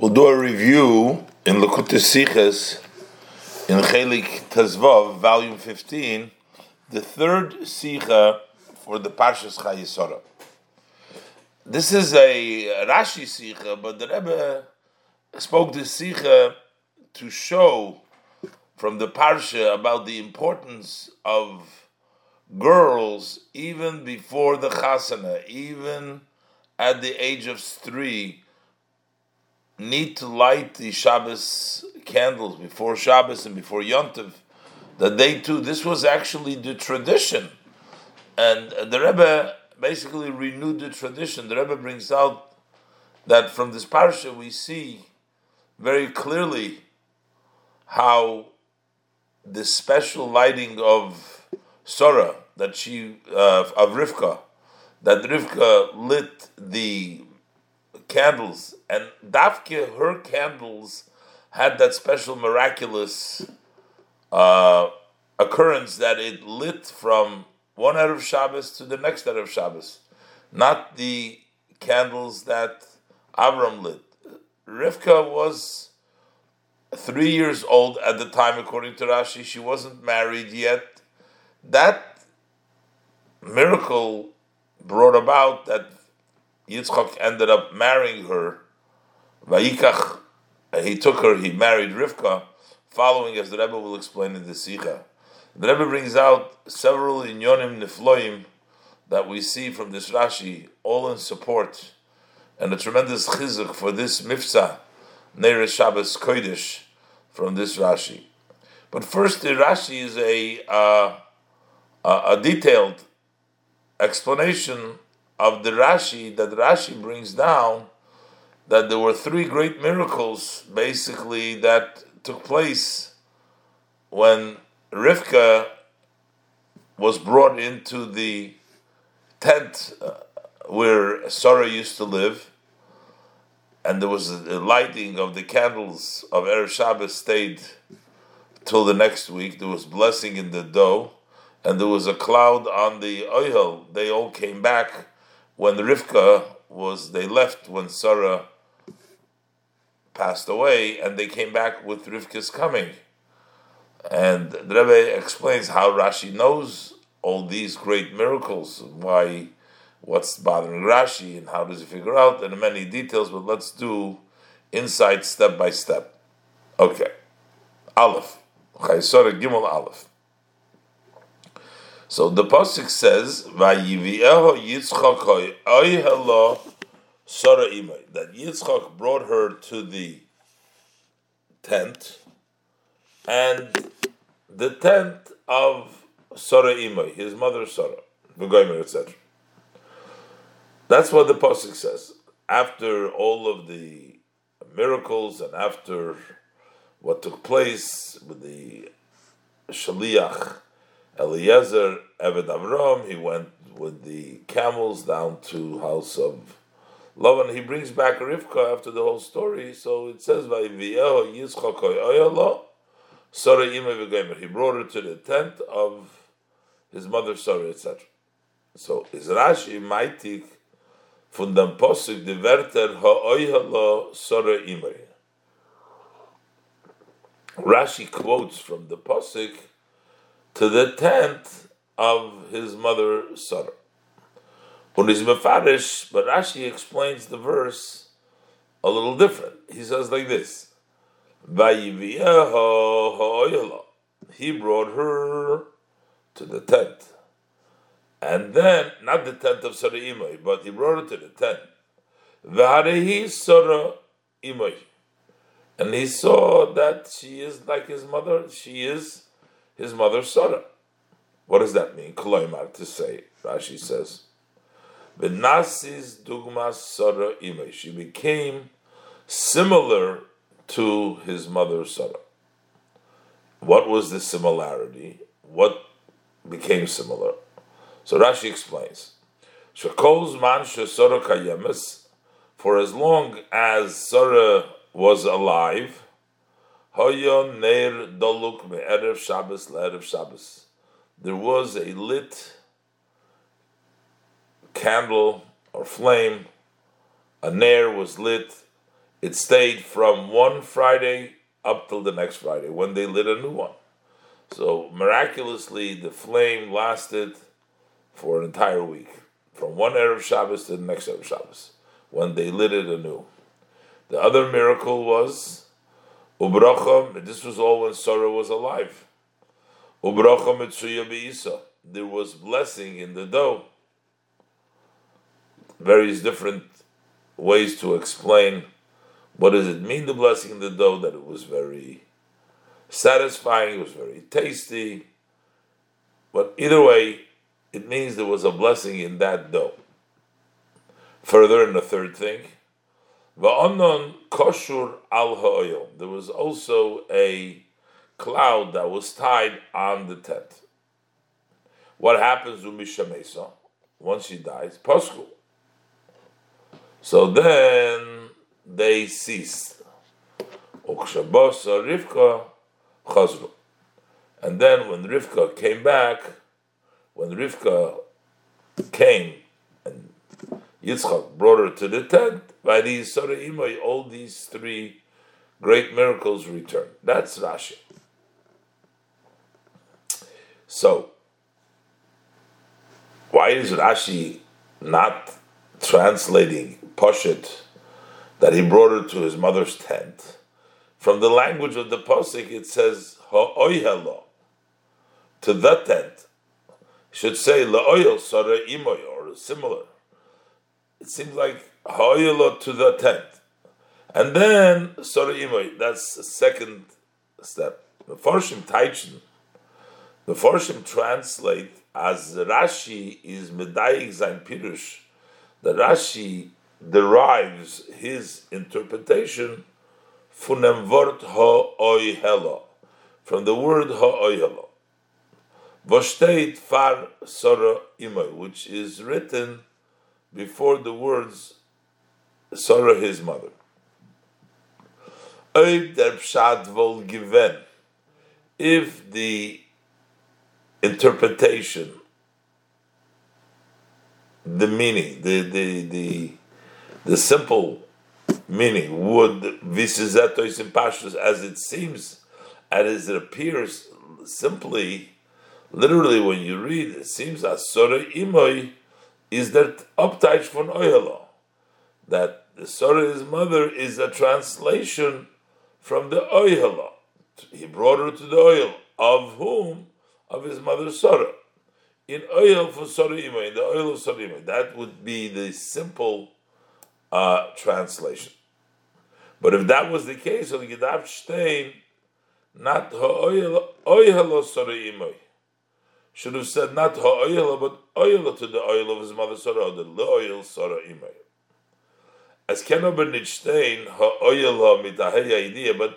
We'll do a review in Likkutei Sichos in Chelik Tezvav, volume 15, the third Sicha for the Parshas Chayesora. This is a Rashi Sicha, but the Rebbe spoke this Sicha to show from the Parsha about the importance of girls even before the Chasana, even at the age of three need to light the Shabbos candles before Shabbos and before Yontiv, that they too, this was actually the tradition. And the Rebbe basically renewed the tradition. The Rebbe brings out that from this parsha we see very clearly how the special lighting of Sora that she uh, of Rivka, that Rivka lit the candles, and Dafke, her candles had that special miraculous uh, occurrence that it lit from one of Shabbos to the next of Shabbos, not the candles that Avram lit. Rivka was three years old at the time, according to Rashi. She wasn't married yet. That miracle brought about that Yitzchak ended up marrying her. Vayikach, he took her, he married Rivka, following, as the Rebbe will explain in the Sikha. The Rebbe brings out several inyonim nifloim that we see from this Rashi, all in support, and a tremendous chizuk for this mifsa, Neir Shabbos Kodesh, from this Rashi. But first, the Rashi is a, uh, a, a detailed explanation of the Rashi that Rashi brings down that there were three great miracles basically that took place when Rivka was brought into the tent uh, where Sarah used to live, and there was a lighting of the candles of Erev Shabbos stayed till the next week. There was blessing in the dough, and there was a cloud on the oil. They all came back when Rivka was, they left when Sarah passed away, and they came back with Rivka's coming. And the Rebbe explains how Rashi knows all these great miracles, why, what's bothering Rashi, and how does he figure out, and many details. But let's do insight step by step. Okay, Aleph, Chaysora Gimel Aleph. So the pasuk says. That Yitzchak brought her to the tent, and the tent of Sora imay, his mother Sora, V'goymer, etc. That's what the pasuk says. After all of the miracles and after what took place with the shaliach Eliezer, Eved Avram, he went with the camels down to house of Lavan. And he brings back Rivka after the whole story. So it says, He brought her to the tent of his mother Sarah, etc. So is Rashi maitik von dem Posik de Werter Ha'oyalo Sarah Ime. Rashi quotes from the Posik to the tent of his mother Sarah. But Rashi explains the verse a little different. He says like this: He brought her to the tent, and then not the tent of Sarah Imay, but he brought her to the tent. Imay, and he saw that she is like his mother. She is his mother Sarah. What does that mean? Kloimar, to say. Rashi says, V'nasis dugmas Sarah imay. She became similar to his mother Sarah. What was the similarity? What became similar? So Rashi explains, Shakol's man Sarah kayemes, for as long as Sarah was alive, Hoyon Neir Doluk Me'erev Shabbos Le'erev Shabbos. There was a lit candle or flame, a nair was lit it stayed from one Friday up till the next Friday when they lit a new one. So miraculously, the flame lasted for an entire week, from one Erev Shabbos to the next Erev Shabbos, when they lit it anew. The other miracle was Ubracham, this was all when Sarah was alive. Ubracham Mitsuya Beisa. There was blessing in the dough. Various different ways to explain what does it mean, the blessing in the dough, that it was very satisfying, it was very tasty. But either way, it means there was a blessing in that dough. Further, in the third thing, Va'anon koshur al ha'oil. There was also a cloud that was tied on the tent. What happens to Mishamesa once she dies? Pasku. So then they ceased. Ukshabosa uh, Rivka chazru. And then when Rivka came back, when Rivka came Yitzchak brought her to the tent, by these Imay, all these three great miracles returned. That's Rashi. So, why is Rashi not translating Poshet that he brought her to his mother's tent? From the language of the Posik, it says Ha'oyhelo, to the tent. should say La'oyel Sara Imoy, or similar. It seems like Ha'oyelo to the tent. And then Sara Imoy, that's the second step. The Forshim Taichin, the Forshim translate as Rashi is Medayik Zain Pirush, the Rashi derives his interpretation funem vort ha'oihelo, from the word far sora imoy, which is written before the words Sora his mother. If the interpretation, the meaning, the the the the simple meaning would pashtus as it seems, as it appears simply, literally when you read, it seems as sora imoy is that uptaich von oyelo, that the Sora's mother is a translation from the oyelo. He brought her to the oil of whom of his mother Sarah. In oil for Sarima, in the oil of Sarima. That would be the simple uh, translation. But if that was the case, on Gedav Stein, not ha'oyelo Sarima, should have said not ha'oyelo, but oil to the oil of his mother Sarah, the loyal Sarah Imay. As Keno ben Nitzstein, mitahei idea, but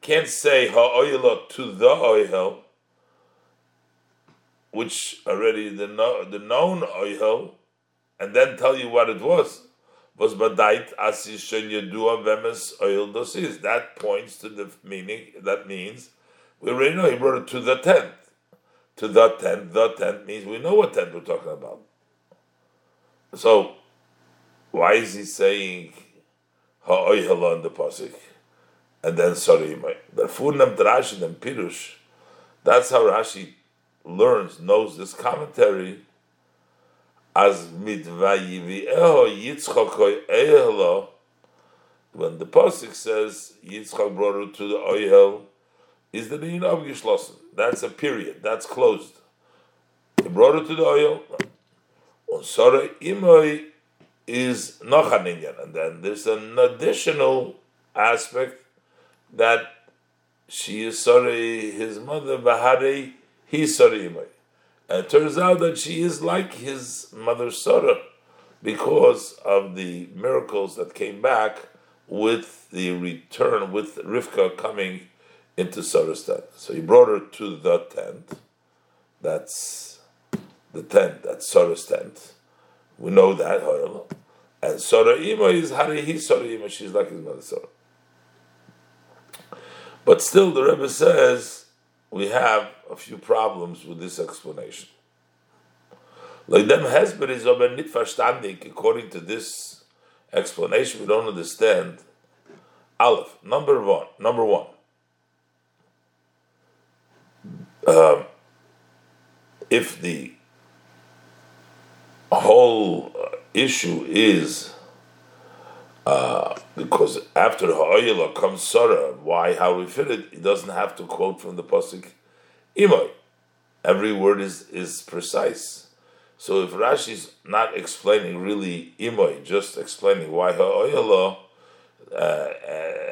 can't say ha'oyelo to the oil, which already the the known oil, and then tell you what it was. Was badait asis shen yedua vemes oil dosis. That points to the meaning. That means we already know he brought it to the tent. To the tent. The tent means we know what tent we're talking about. So, why is he saying ha'oyel on the pasuk, and then sorry, the furnam drash and pirush? That's how Rashi learns, knows this commentary as mitvayivi'eho yitzchak ehelo, when the Pasuk says Yitzchak brought her to the Oyel, is the meaning of Gishlosen. That's a period, that's closed. He brought her to the Oyel. On Sarah Imoy is Nochaninyan, and then there's an additional aspect that she is sorry, his mother, Bahari, he's sorry. And it turns out that she is like his mother Sarah because of the miracles that came back with the return, with Rivka coming into Sarah's tent. So he brought her to the tent. That's the tent, that's Sarah's tent. We know that. And Sarah Ima is Harihi Sarah Ima, she's like his mother Sarah. But still, the Rebbe says we have a few problems with this explanation. Like them Hesber is aber nicht verstandig, according to this explanation, we don't understand Aleph, number one, number one. Um, if the whole uh, issue is uh, because after Ha'ayla comes Sarah, why, how we fit it, he doesn't have to quote from the Pasuk Imoy. Every word is, is precise. So if Rashi's not explaining really Imoy, just explaining why Ha'ayla, uh,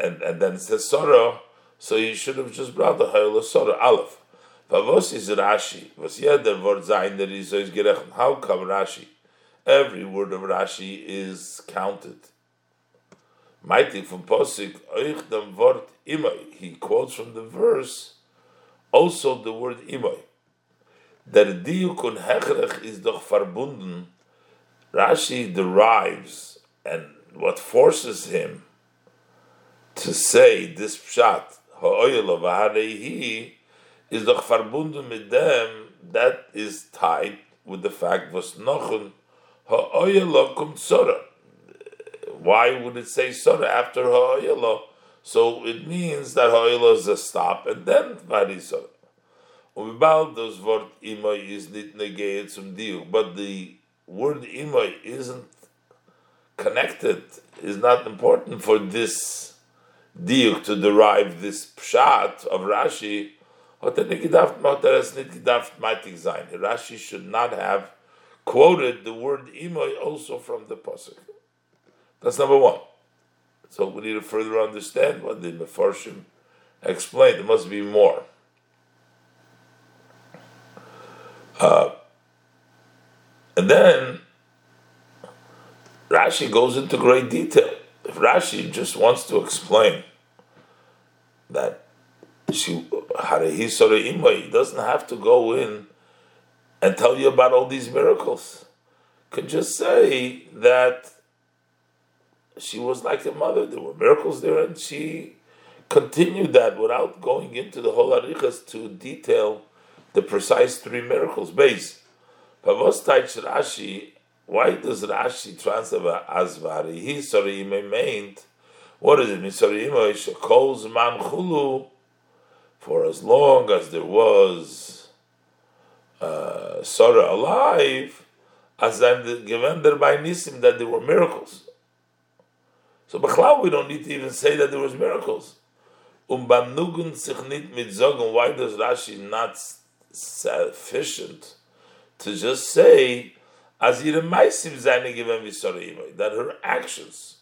and, and then it says Sarah, so you should have just brought the Ha'ayla Sarah, Aleph. Was is Rashi? Was jeder Wort sein, der ist euch gerechnet? How come Rashi? Every word of Rashi is counted. Mighty from Posik, euch dem Wort imoi. He quotes from the verse, also the word imoi. Der Diuk und Hechrech is doch verbunden. Rashi derives, and what forces him to say this pshat, ha'oyelo v'hareihi, is doch verbunden mit dem, that is tied with the fact was nochun ha'oyelo kum Why would it say sora after ha'oyelo? So it means that ha'oyelo is a stop and then vari sora. Ubal das Wort imoy is nit negayet zum but the word imoy isn't connected, is not important for this diuk to derive this pshat of Rashi Rashi should not have quoted the word imoy also from the Pasuk. That's number one. So we need to further understand what the Mefarshim explained. There must be more. Uh, and then Rashi goes into great detail. If Rashi just wants to explain that she he doesn't have to go in and tell you about all these miracles. Could just say that she was like a mother. There were miracles there, and she continued that without going into the whole arichas to detail the precise three miracles. Base. Rashi. Why does Rashi translate as He sorry meant. What does it mean? Sorry, calls man chulu for as long as there was uh, Sarah alive, as I'm given there by Nisim that there were miracles. So Bechlau, we don't need to even say that there was miracles. Why does Rashi not sufficient to just say, that her actions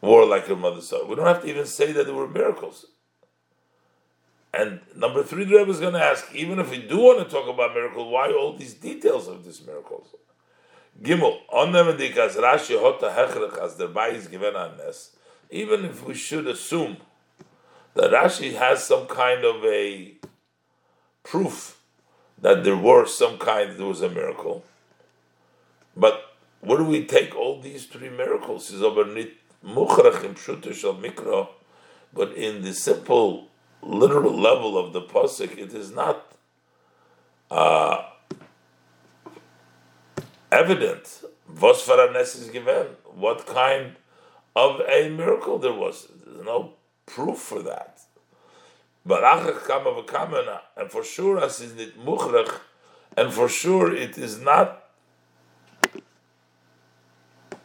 were like her mother's Sarah. We don't have to even say that there were miracles. And number three, the Rebbe is going to ask, even if we do want to talk about miracle, why all these details of these miracles? Gimel, on Rashi hota as is given on this. Even if we should assume that Rashi has some kind of a proof that there were some kind, there was a miracle. But where do we take all these three miracles? But in the simple literal level of the pasuk, it is not uh, evident. Vosfaranes is given. What kind of a miracle there was? There's no proof for that. But and for sure as is it muchrach, and for sure it is not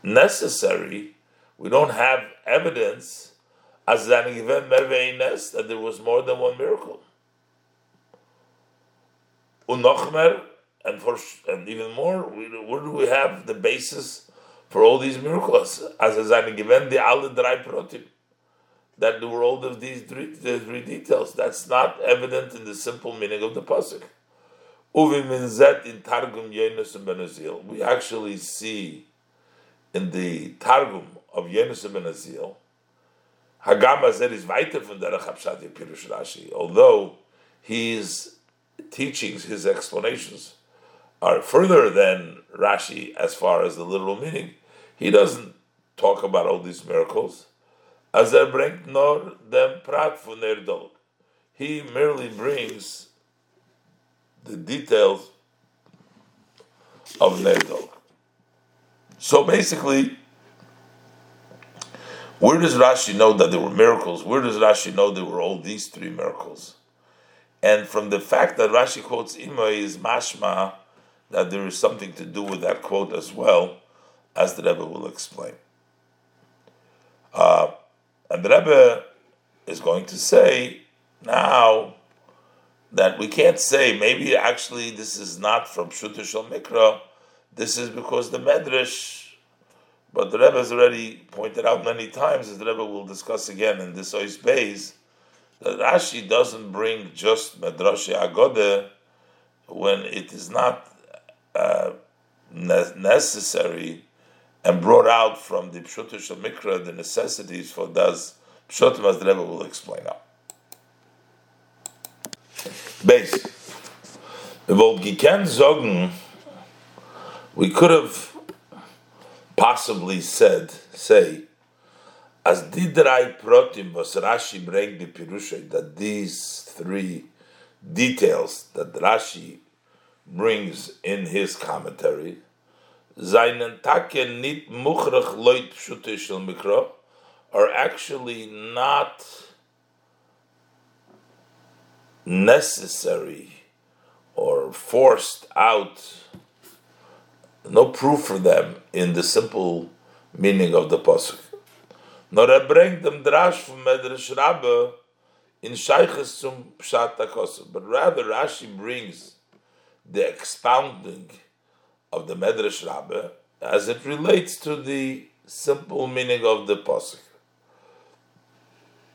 necessary. We don't have evidence as that there was more than one miracle. Unochmer, and for and even more, where do we have the basis for all these miracles? As given the drei protim, that there were all of these three, the three details. That's not evident in the simple meaning of the pasuk. In Targum. We actually see in the Targum of Yonasan ben Uziel Hagama said is weiter from Derech Hapshati Pirush Rashi, although his teachings, his explanations, are further than Rashi as far as the literal meaning. He doesn't talk about all these miracles. As er bringt nor dem prat von Erdolg. He merely brings the details of Nerdolg. So basically, Where does Rashi know that there were miracles? Where does Rashi know there were all these three miracles? And from the fact that Rashi quotes Imay is mashma that there is something to do with that quote as well, as the Rebbe will explain. Uh, and the Rebbe is going to say now that we can't say maybe actually this is not from Shuta Shal Mikra, this is because the Medrash, but the Rebbe has already pointed out many times, as the Rebbe will discuss again in this Ois Beis, that Rashi doesn't bring just Medrash Agode when it is not uh, ne- necessary and brought out from the Pshuta Shal Mikra, the necessities for das Pshutim, as the Rebbe will explain now. Base. we could have possibly said, say, as didrai protim was Rashi bring the pirusha that these three details that Rashi brings in his commentary, seinen taken nit muchrach loit mikro, are actually not necessary or forced out, no proof for them in the simple meaning of the pasuk. Nor er bringt dem drash from Medrash Rabbe in Shaykhis zum Pshat but rather Rashi brings the expounding of the Medrash Rabbe as it relates to the simple meaning of the pasuk.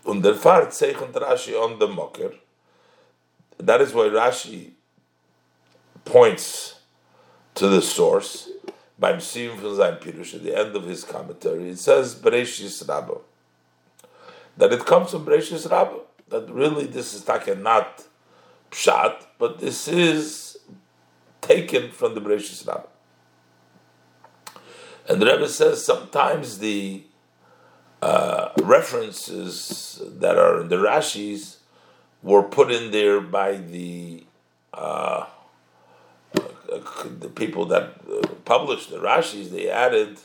Und der Fahrt zeichnet Rashi on the Mocker, that is why Rashi points to the source by Msim from Zayin Pirush at the end of his commentary. It says Bereshis Rabba. That it comes from Bereshis Rabba. That really this is taken not pshat, but this is taken from the Bereshis Rabba. And the Rebbe says sometimes the uh, references that are in the Rashis were put in there by the uh, the people that uh, published the Rashis. They added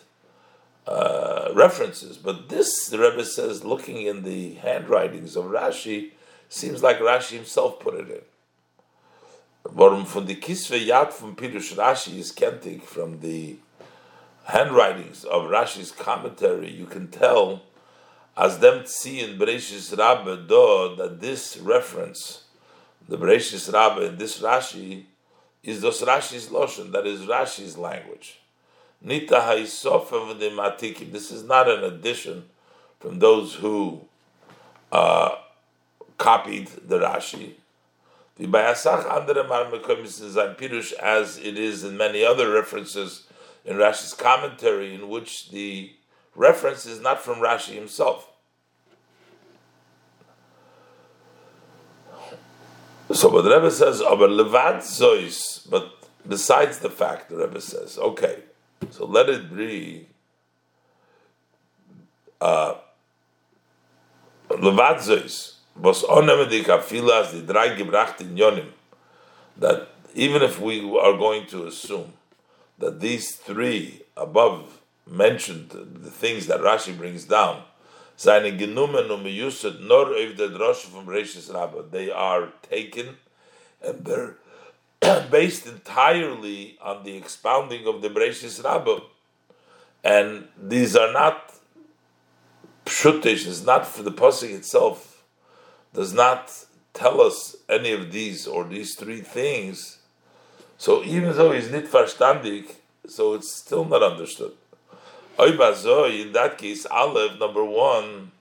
uh, references, but this the Rebbe says, looking in the handwritings of Rashi, seems like Rashi himself put it in. Warum von the Kisve Yad from Pirush Rashi is kentig from the handwritings of Rashi's commentary, you can tell as them see in Bereshis Rabbe do that this reference, the Bereshis Rabbe in this Rashi, is those Rashi's lotion, that is Rashi's language. Nita Haisofa the Matikim. This is not an addition from those who uh, copied the Rashi. As it is in many other references in Rashi's commentary, in which the reference is not from Rashi himself. So, but the Rebbe says, "Aber levad zois." But besides the fact, the Rebbe says, "Okay, so let it be." Uh, levad zois was in yonim. That even if we are going to assume that these three above mentioned the things that Rashi brings down, seine genommen und auf der Drosche vom Rabbah. They are taken and they're based entirely on the expounding of the Rishis Rabbah. And these are not pshutish, it's not for the Pasuk itself, does not tell us any of these or these three things. So even though he's verstandig, so it's still not understood in that case, Aleph, number one,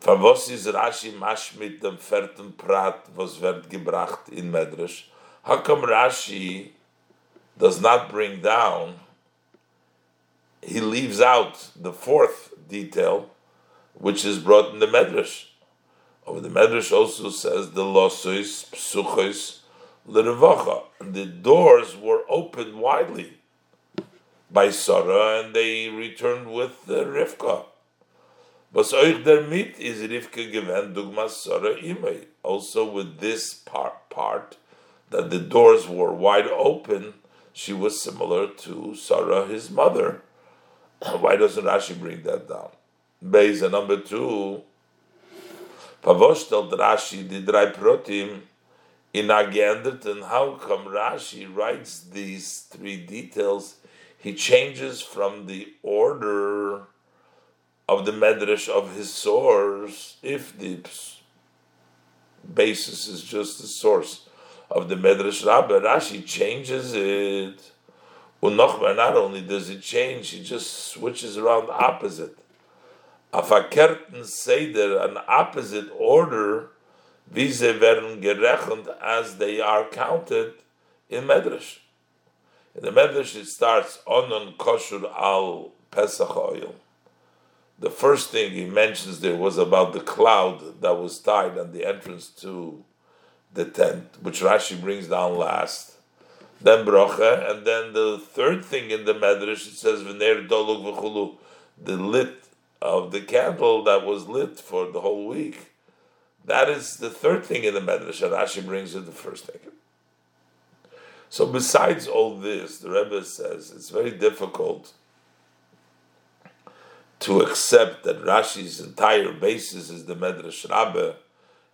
for was Rashi mashmit dem ferten Prat, was wird gebracht in Medrash? How come Rashi does not bring down, he leaves out the fourth detail, which is brought in the Medrash. Over the Medrash also says the losois, psuchos, l'revacha. The doors were opened widely by Sarah, and they returned with uh, Rivka. Was euch der mit is Rivka given dugmas Sarah imay. Also with this part, part that the doors were wide open, she was similar to Sarah, his mother. Why doesn't Rashi bring that down? And number two, Pavostel Rashi drei protim in agendert, and how come Rashi writes these three details? He changes from the order of the medrash of his source, if the basis is just the source of the medrash Rabbah, Rashi changes it. Unochma, not only does it change, he just switches around opposite. Afakerten Seder, an opposite order, Vise werden gerechnet as they are counted in Medrash. In the Medrash it starts Onon Koshur al Pesach oil. The first thing he mentions there was about the cloud that was tied on the entrance to the tent, which Rashi brings down last. Then brocha, and then the third thing in the Medrash it says V'ner dolug v'chulu, the lit of the candle that was lit for the whole week. That is the third thing in the Medrash. Rashi brings it the first thing. So besides all this, the Rebbe says it's very difficult to accept that Rashi's entire basis is the Medrash Rabbah,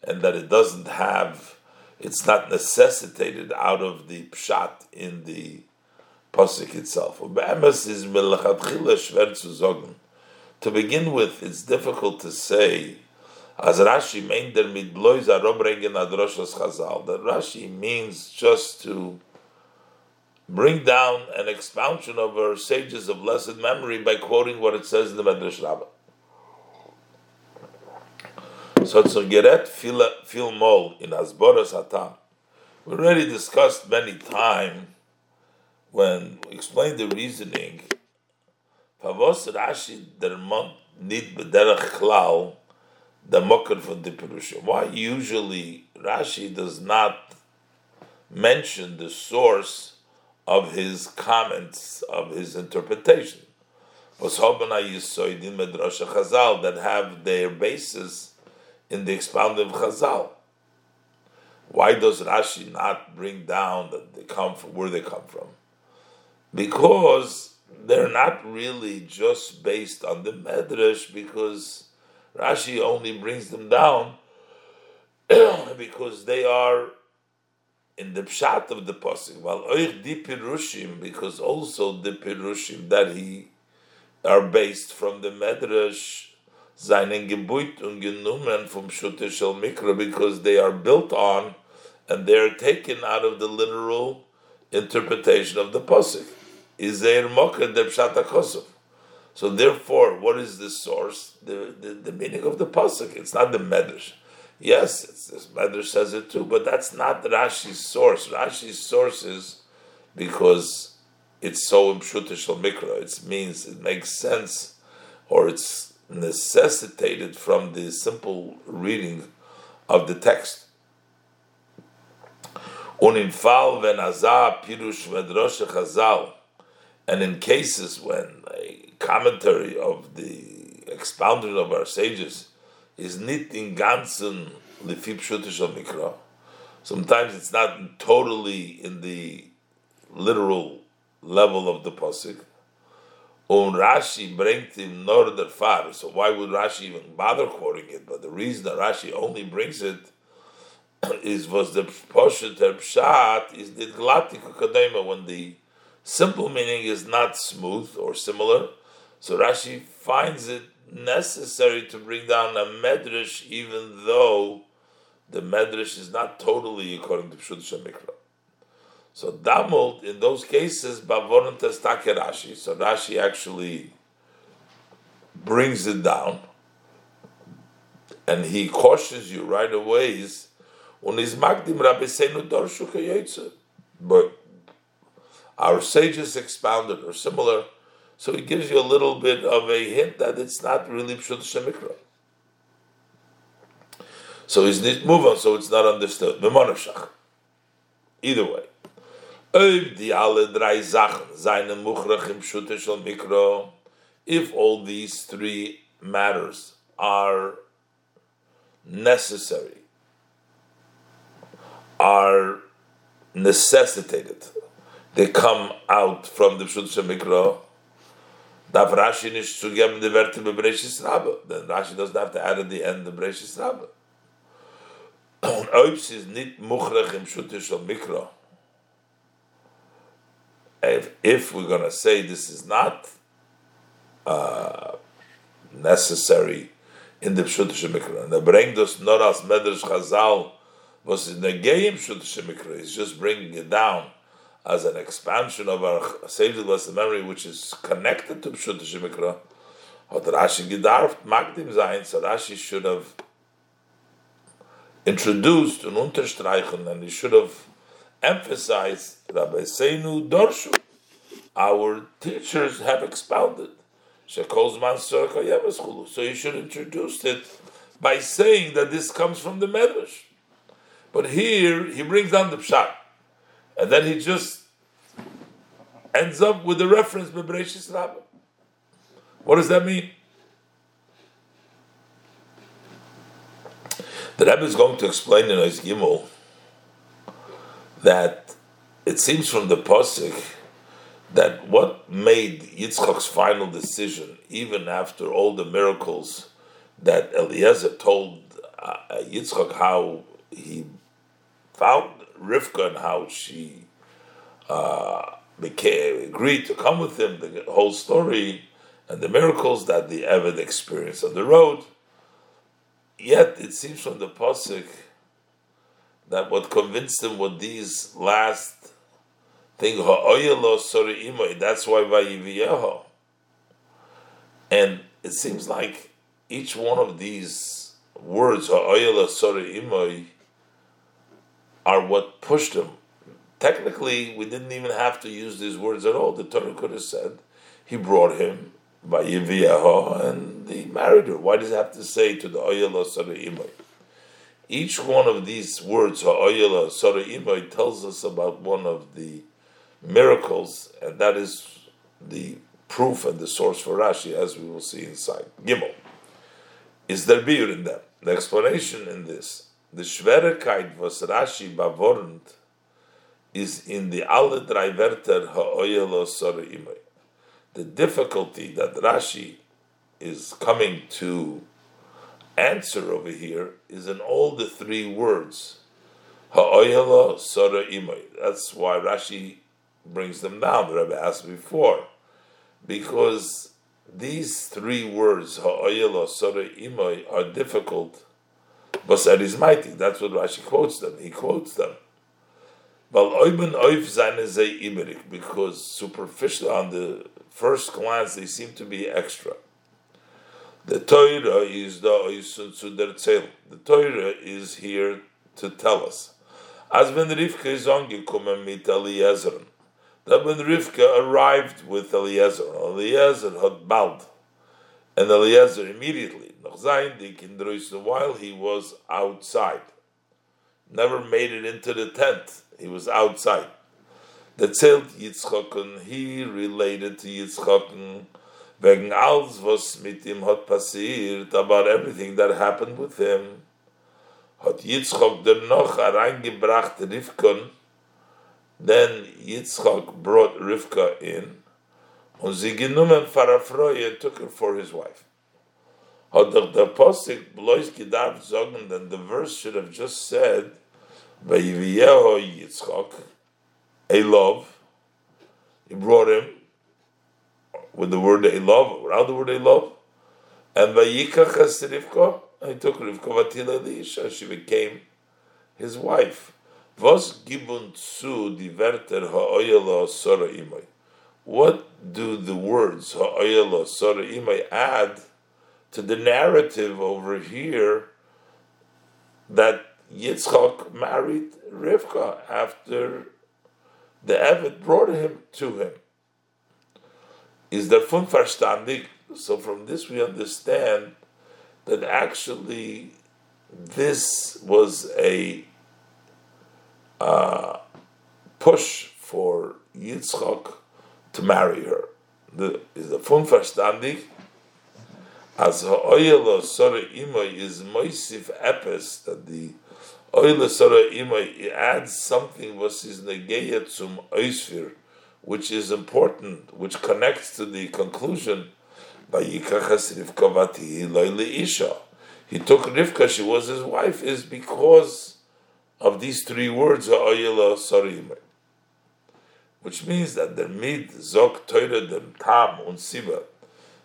and that it doesn't have, it's not necessitated out of the pshat in the pasuk itself. to begin with, it's difficult to say, as Rashi chazal, that Rashi means just to bring down an expansion of our sages of blessed memory by quoting what it says in the Medrash Rabbah. So it's a geret fil mol in Asboras Hatam. We already discussed many times when we explained the reasoning Pavos Rashi der Mont nit bederach klal the mocker from the Perushim. Why usually Rashi does not mention the source of his comments, of his interpretation? Chazal that have their basis in the expounded Chazal. Why does Rashi not bring down that they come from where they come from? Because they're not really just based on the Medrash because Rashi only brings them down because they are in the pshat of the pasuk. While oich di pirushim, because also the pirushim that he are based from the Medrash, seinen gebuit und genommen vom Shutte Shel Mikra, because they are built on and they are taken out of the literal interpretation of the pasuk is Zeir Moka de Kosov. So therefore, what is the source? The, the, the meaning of the pasuk. It's not the Medrash. Yes, this Medrash says it too, but that's not Rashi's source. Rashi's source is because it's so imshutish mikra. It means it makes sense, or it's necessitated from the simple reading of the text. Unin Fall wenn Azah Pirush Medrash Chazal and in cases when a commentary of the expounding of our sages is nit in ganzen lefip mikra, sometimes it's not totally in the literal level of the pasuk. On Rashi bringt him nor der far. So why would Rashi even bother quoting it? But the reason that Rashi only brings it is was the poshet der pshat is the glatik kadema when the Simple meaning is not smooth or similar. So Rashi finds it necessary to bring down a medrash, even though the medrash is not totally according to Pshut Mikra. So Damult, in those cases, Bavonon Testake Rashi. So Rashi actually brings it down and he cautions you right away is unizmagdim Seinu Dorshu but our sages expounded or similar. So it gives you a little bit of a hint that it's not really Pshut Shemikra. So he's move on, so it's not understood. Mimonashach. Either way. If all these three matters are necessary, are necessitated, they come out from the Pshut Mikra, Darf Rashi nicht zugeben die Werte bei Bereshis Rabbe. Then Rashi doesn't have to add at the end the Bereshis Rabbe. Und ob es ist nicht muchrech im Schutisch und Mikro, if, if we're going to say this is not uh, necessary in the Pshutish Mikra, and they bring us not as Medrash Chazal, was in the Geim Pshutish Mikra, he's just bringing it down as an expansion of our Seidu Blessed Memory, which is connected to Pshutish Mikra, hat Rashi Magdim sein, so Rashi should have introduced an unterstreichen, and he should have emphasized Rabbi Seinu Dorshu. Our teachers have expounded. So he should introduce it by saying that this comes from the Medrash. But here he brings down the pshat, and then he just ends up with the reference Bebreshis Rabbah. What does that mean? The Rebbe is going to explain in Ois Gimel that it seems from the Pasuk that what made Yitzchak's final decision, even after all the miracles that Eliezer told uh, Yitzchak how he found Rivka and how she uh, became agreed to come with him, the whole story and the miracles that the Eved experienced on the road. Yet it seems from the pasuk that what convinced him were these last thing That's why. And it seems like each one of these words sori imoy are what pushed him. Technically, we didn't even have to use these words at all. The Torah could have said he brought him by Yiviyaho and he married her. Why does he have to say to the Oyela Sari Imoy? Each one of these words, Oyela Sari Imoy, tells us about one of the miracles, and that is the proof and the source for Rashi, as we will see inside. Gimel. Is there beer in them? The explanation in this, the Schwerigkeit was Rashi bavornt, is in the alle drei Wörter ha'oyelo. The difficulty that Rashi is coming to answer over here is in all the three words. Ha'oyelo. That's why Rashi brings them down. The Rebbe asked before, because these three words ha'oyelo are difficult. But is mighty. That's what Rashi quotes them. He quotes them. Because superficially, on the first glance, they seem to be extra. The Torah is the The Torah is here to tell us. As when Rivka is angekommen mit Eliezer, that when Rivka arrived with Eliezer, Eliezer had bald, and Eliezer immediately, while he was outside, never made it into the tent. He was outside. The zählt Yitzchoken, he related to Yitzchoken, wegen alles, was mit ihm hat passiert, about everything that happened with him, hat Yitzchok noch hereingebracht Rivkon, then Yitzchok brought Rivka in, und sie genommen Farafroye took her for his wife. Hat doch der Postik bloß gedarf sagen, then the verse should have just said, Vayiviyeho Yitzchak, a love. He brought him with the word a love, without the word a love. And Vayikach Rivka, he took Rivka Vatila Lisha, she became his wife. Was gibun zu diverter ha'oyelo sora imay? What do the words ha'oyelo sora imay add to the narrative over here that Yitzchak married Rivka after the Eved brought him to him. Is there Funverstandig? So from this we understand that actually this was a uh, push for Yitzchak to marry her. The, is the fun verstandig? As ha'oyelo sora imoy is moisif epis that the Oile Sora Ima adds something was his negeya zum Oisfir, which is important, which connects to the conclusion. He took Rivka, she was his wife, is because of these three words, which means that the mid zok Torah dem tam und siba.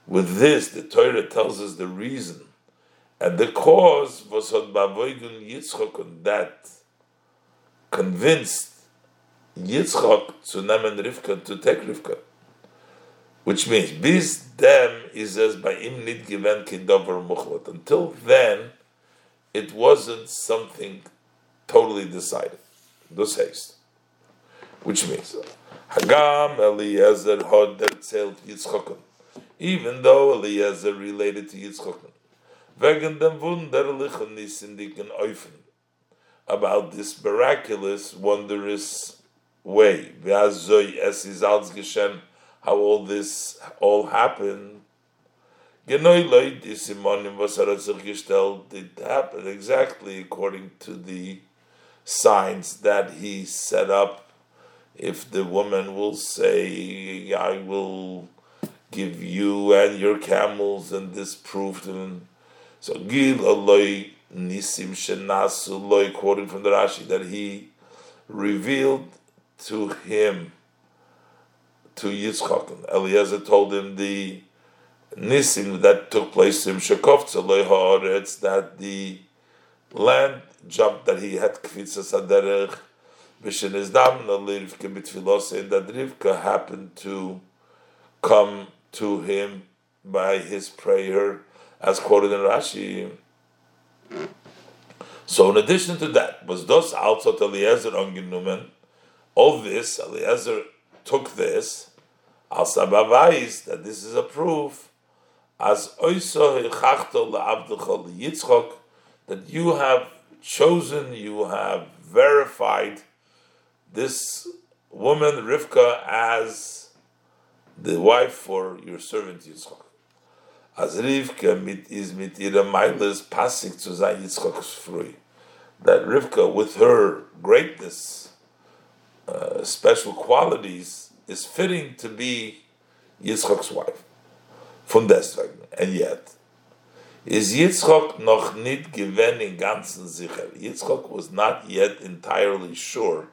With this, the Torah tells us the reason and the cause was on Bavoigun Yitzchok that convinced Yitzchok to nemen Rivka to take Rivka. Which means, bis dem is as by im nit given kidover muchlat. Until then, it wasn't something totally decided. This haste. Which means, Hagam Eliezer had erzählt Yitzchokken. Even though Eliezer related to Yitzchokken. Wegen dem wunderlichen Nissendigen Eufen. About this miraculous, wondrous way. V'azoi es is als geschehen, how all this all happened. Genoi loid is simonim was er sich gestellt, it happened exactly according to the signs that he set up. If the woman will say, I will give you and your camels and this proof, and so Gil Aloi Nisim Shenasu Loi, quoting from the Rashi, that he revealed to him, to Yitzchak. Eliezer told him the Nisim that took place to him, Shekovtza Loi Haaretz, that the land jumped, that he had Kvitza Saderech, Vishen Izdam, Rivka Bitfilos, and that Rivka happened to come to him by his prayer as quoted in Rashi. So, in addition to that, was dos also Eliezer ongenumen. All this, Eliezer took this al sabavais that this is a proof as oiso hechachto laavdechol yitzchok that you have chosen, you have verified this woman Rivka as the wife for your servant Yitzchok. As Rivka mit, is mit ihrer Meiles passing zu sein Yitzchok's frui. That Rivka, with her greatness, uh, special qualities, is fitting to be Yitzchok's wife. Von deswegen. And yet, is Yitzchok noch nicht gewen in ganzen sicher. Yitzchok was not yet entirely sure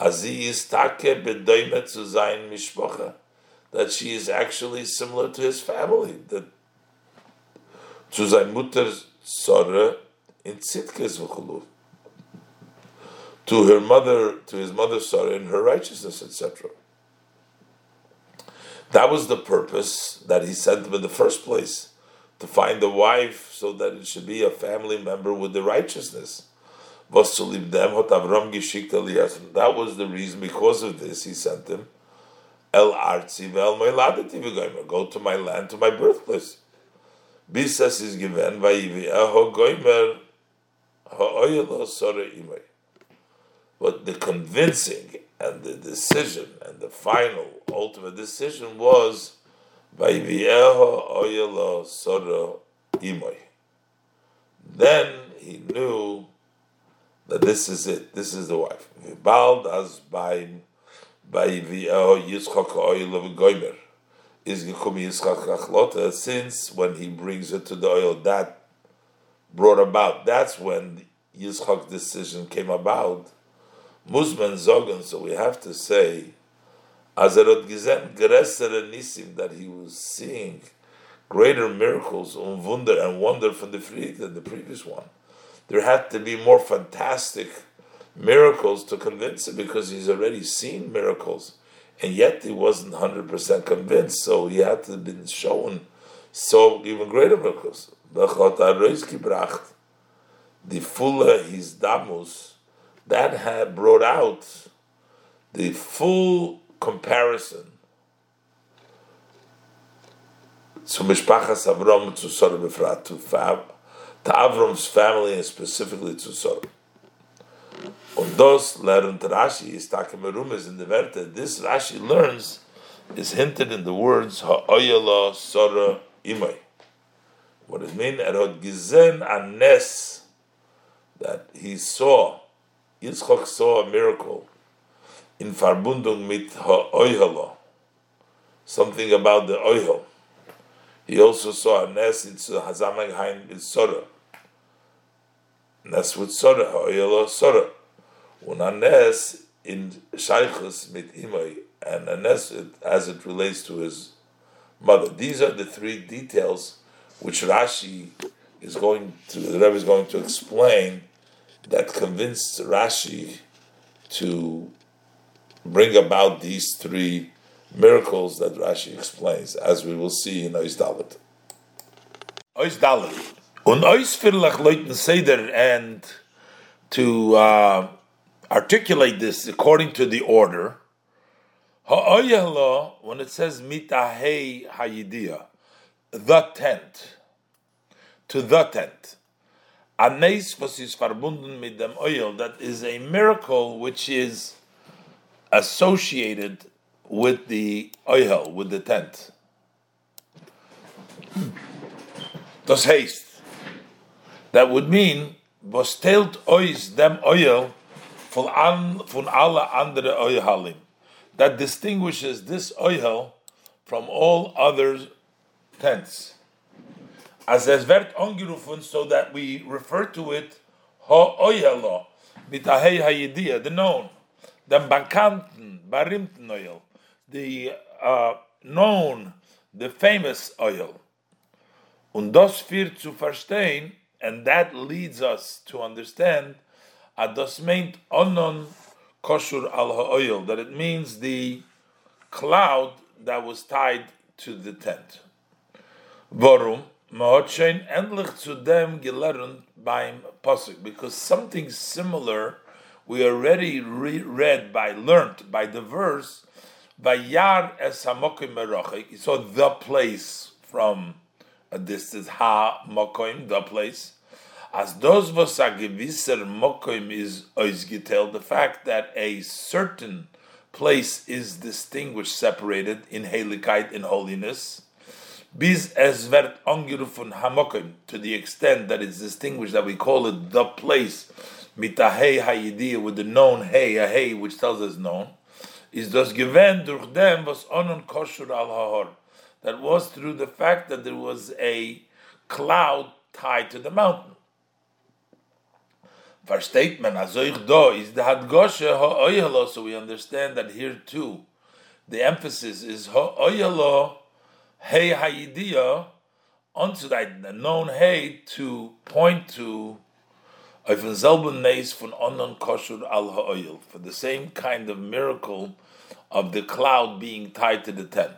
as he is take bedoime zu sein Mishpocha that she is actually similar to his family, that to sein Mutter in Tzidkes v'chulu, to her mother, to his mother Sarah in her righteousness, etc. That was the purpose that he sent them in the first place, to find a wife so that it should be a family member with the righteousness. That was the reason, because of this, he sent them El Artzi Vel Moiladati V'Goimer. Go to my land, to my birthplace. Bisas is given Vayivi Eho Goimer Ha'oyelo Sore Imay. But the convincing and the decision and the final ultimate decision was Vayivi Eho Oyelo Sore Imay. Then he knew that this is it, this is the wife. Vibald as by by oh, Yitzchak oil of goimer is achlota since when he brings it to the oil that brought about. That's when Yitzchak's decision came about. Musman zogen, so we have to say, Azerot gizen greser nisim that he was seeing greater miracles and wonder and wonder from the Fried than the previous one. There had to be more fantastic miracles to convince him because he's already seen miracles, and yet he wasn't hundred percent convinced. So he had to have been shown so even greater miracles. The fuller his damus that had brought out the full comparison to Mishpachas Avram to Sodom to Avram's family and specifically to Sodom. Und das lernt Rashi is takemerumes in the Werte. This Rashi learns is hinted in the words ha'oyala sora imay. What it means? Erod gizen anes that he saw. Yitzchak saw a miracle. in Verbundung mit Oihelo, something about the Oihel. He also saw a Nes in Hazamaghain with Sora. Nes with Sora, Oihelo Sora. Und a Nes in Shaykhus mit Imoi, and a Nes as it relates to his mother. These are the three details which Rashi is going to, the Rebbe is going to explain that convinced Rashi to bring about these three miracles that Rashi explains, as we will see in Ois Dalit. Ois Dalit. Und Ois Firlach Leuten Seder, and to uh, articulate this according to the order, when it says mitahei hayidia, the tent, to the tent. Anes was is verbunden mit dem oil, that is a miracle which is associated with the oil, with the tent. Das heißt, that would mean, was teilt ois dem oil von, an, von alle andere oihalim that distinguishes this oil from all other tents. As es wird angerufen, so that we refer to it ha oyelo, mitahei hayidia, the known, the bakanten, barimten oil, the uh, known, the famous oil. Und das führt zu verstehen, and that leads us to understand, at das meint onon koshur al ha'oil, that it means the cloud that was tied to the tent. Ma'otchein endlich zu dem because something similar we already re- read by, learnt by the verse, by Yar es so the place from a distance, ha mokim, the place, as those was a gewisser mokim is oizgitel, the fact that a certain place is distinguished, separated in helikite, in holiness, bis es wird hamokim, to the extent that it's distinguished that we call it the place, mitahei hayidia, with the known hey, a hey, which tells us known, is das given durch dem was onon kosher al hahor, that was through the fact that there was a cloud tied to the mountain versteht ich da, is the Hadgoshe ha'oyelo, so we understand that here too, the emphasis is ha'oyelo hey hayidiya, onto that known hey to point to for the same kind of miracle of the cloud being tied to the tent.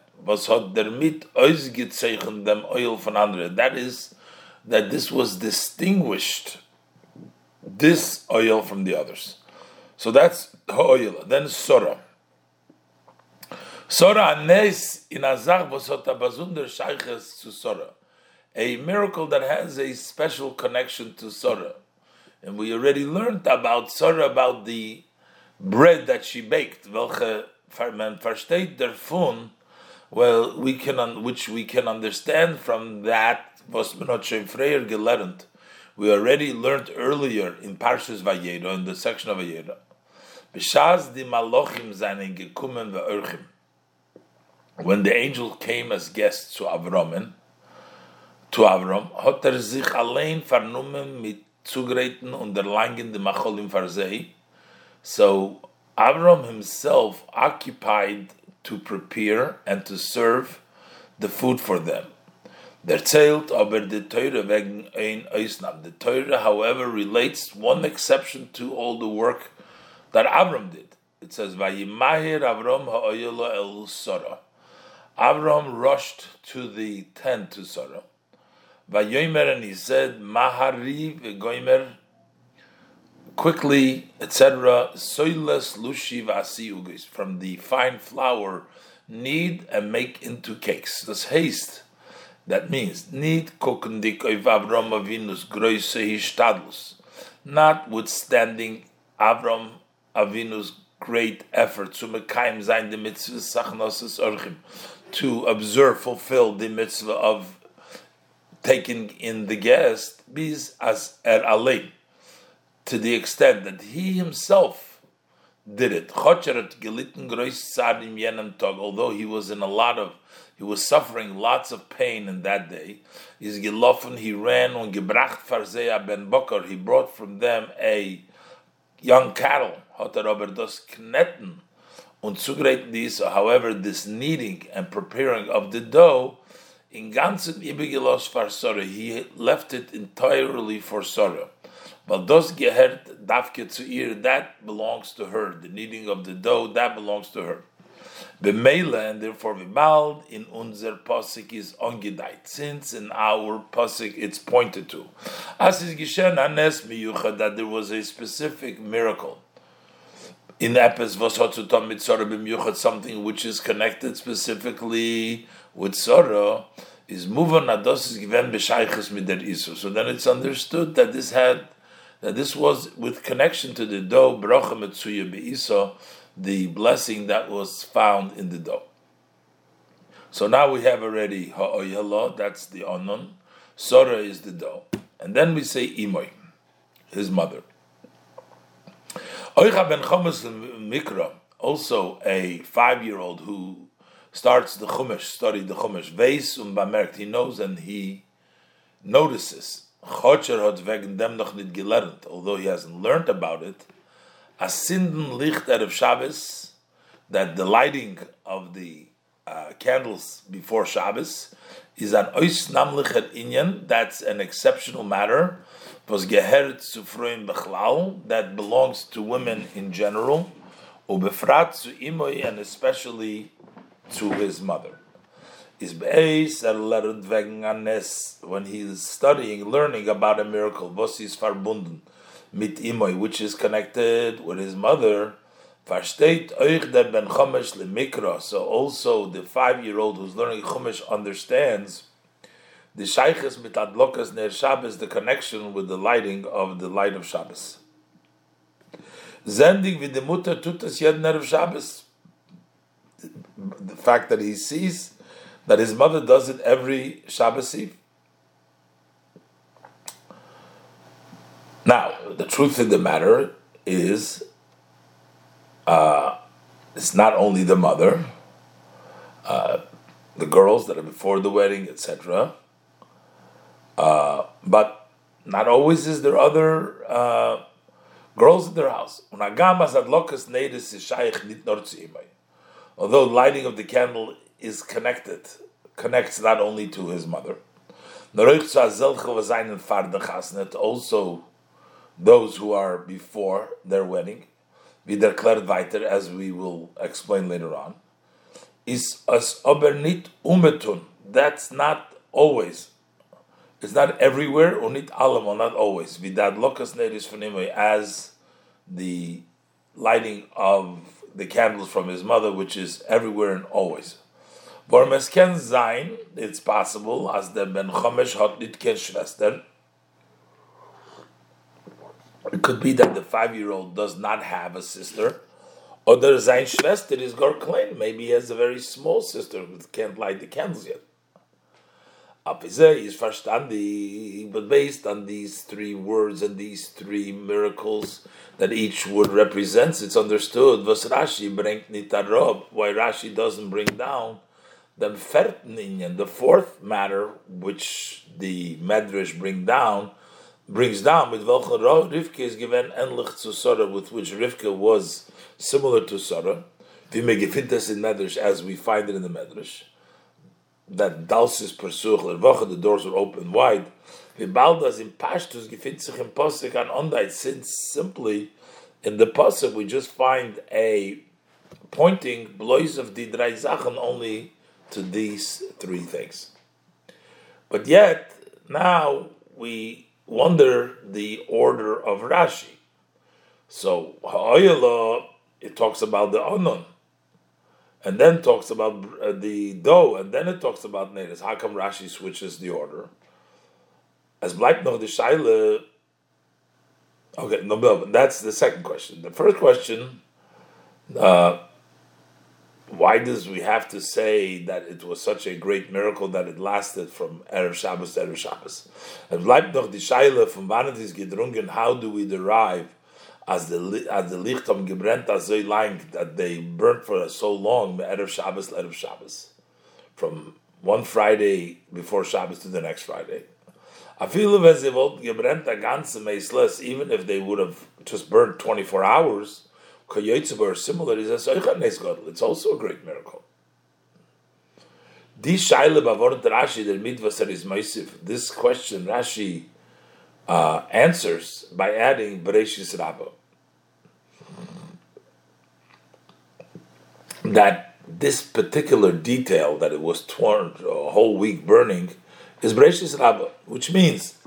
That is, that this was distinguished this oil from the others. So that's oil. Then Sora. Sora nes in azach vosota bazunder shayches to Sora. A miracle that has a special connection to Sora. And we already learned about Sora, about the bread that she baked. Welche man versteht davon, well, we can, which we can understand from that, was hat schon gelernt we already learned earlier in Parshas Vayera, in the section of Vayera. B'shaz di malochim gekumen ve'erchim. When the angel came as guests to Avram, to Avram, hat er sich allein mit zugreiten und erlangen die Macholim Farzei. So Avram himself occupied to prepare and to serve the food for them. Der zählt aber die Teure wegen ein Eisnam. The Teure, however, relates one exception to all the work that Avram did. It says, Vayimahir Avram ha'oyelo el Sora. Avram rushed to the tent to Sora. Vayomer, and he said, Mahari v'goimer, quickly, etc., soiles lushi v'asi from the fine flour, knead and make into cakes. This haste that means, need kokendik of Avram Avinu's groise notwithstanding Avram Avinu's great effort to mekayim zayin the mitzvah orchim, to observe, fulfill the mitzvah of taking in the guest, bis as er alein, to the extent that he himself did it. Although he was in a lot of, he was suffering lots of pain in that day. He's gelaufen, he ran on gebracht farzea ben Bokar. He brought from them a young cattle. Hat er aber das knetten und zugreifen dies. However, this kneading and preparing of the dough in ganzen ibigelos far He left it entirely for Sorah. But those gehert dafke zu ihr, that belongs to her. The kneading of the dough, that belongs to her. B'meila, and therefore v'mal, in unser posik is ongedait. Since in our posik it's pointed to. As is gishen anes miyucha, that there was a specific miracle. In Epes v'sotzutam mitzorah b'miyuchat, something which is connected specifically with Sora, is muvan ados is given b'shayches mider isu. So then it's understood that this had that this was with connection to the dough, bracha metzuya be'iso, the blessing that was found in the dough. So now we have already ha'oyala, that's the onon, sora is the dough. And then we say imoy, his mother. Oicha ben Chomas Mikra, also a five-year-old who starts the Chumash, studied the Chumash, Veis um bemerkt, he knows and he notices Chocher hat wegen dem noch nicht gelernt, although he hasn't learned about it, as Sinden Licht Erev Shabbos, that the lighting of the uh, candles before Shabbos is an ois namlicher inyan, that's an exceptional matter, was geheret zu Freuen Bechlal, that belongs to women in general, ubefrat zu Imoi, and especially to his mother. Is beis er lernt wegen anes when he is studying, learning about a miracle, was is verbunden mit imoy, which is connected with his mother. Versteht euch der ben chomesh le mikra. So also the five-year-old who's learning chomesh understands the shayches mit adlokas ner Shabbos, the connection with the lighting of the light of Shabbos. Zendig with the mutter tut es jeden Erev Shabbos. The fact that he sees that his mother does it every Shabbos Eve? Now, the truth of the matter is, uh, it's not only the mother, uh, the girls that are before the wedding, etc. Uh, but not always is there other uh, girls in their house. Although lighting of the candle is connected, connects not only to his mother. Also, those who are before their wedding, declared weiter, as we will explain later on, is as obernit umetun. That's not always. It's not everywhere, or nit alamo, not always. Vidad lokas as the lighting of the candles from his mother, which is everywhere and always. Bormes ken sein, it's possible, as the Ben Chomesh hat nit ken Schwester. It could be that the five-year-old does not have a sister. Or der sein Schwester is gar klein. Maybe he has a very small sister who can't light the candles yet. But based on these three words and these three miracles that each word represents, it's understood. Was Rashi bringt nit Why Rashi doesn't bring down the the fourth matter, which the Medrash bring down, brings down with welchen Rivka is given enlich to Sarah, with which Rivka was similar to Sarah. We may gefind this in Medrash as we find it in the Medrash. That dalsis persuch lervacha, the doors were open wide. The baldas in Pashtus gefind sich in Pasuk on Ondait, since simply in the Pasuk we just find a pointing blois of the drei only to these three things. But yet, now we wonder the order of Rashi. So, it talks about the Anon, and then talks about uh, the dough, and then it talks about Neres. How come Rashi switches the order? As Black know the Shaila. Okay, no, no, that's the second question. The first question, uh, why does we have to say that it was such a great miracle that it lasted from Erev Shabbos to Erev Shabbos? And bleibt noch die Scheile von wann gedrungen, how do we derive as the as the lichtam gebrennt as they lying that they burnt for so long erev Shabbos to erev Shabbos, from one Friday before Shabbos to the next Friday. Afilu vezivot gebrennt a ganze meisles, even if they would have just burned twenty four hours. Koyotzeber similar is a It's also a great miracle. This shaila bavorot Rashi der mitvasar is meisif. This question Rashi uh, answers by adding Bereshis Rabbah. That this particular detail that it was torn a whole week burning is Bereshis Rabbah, which means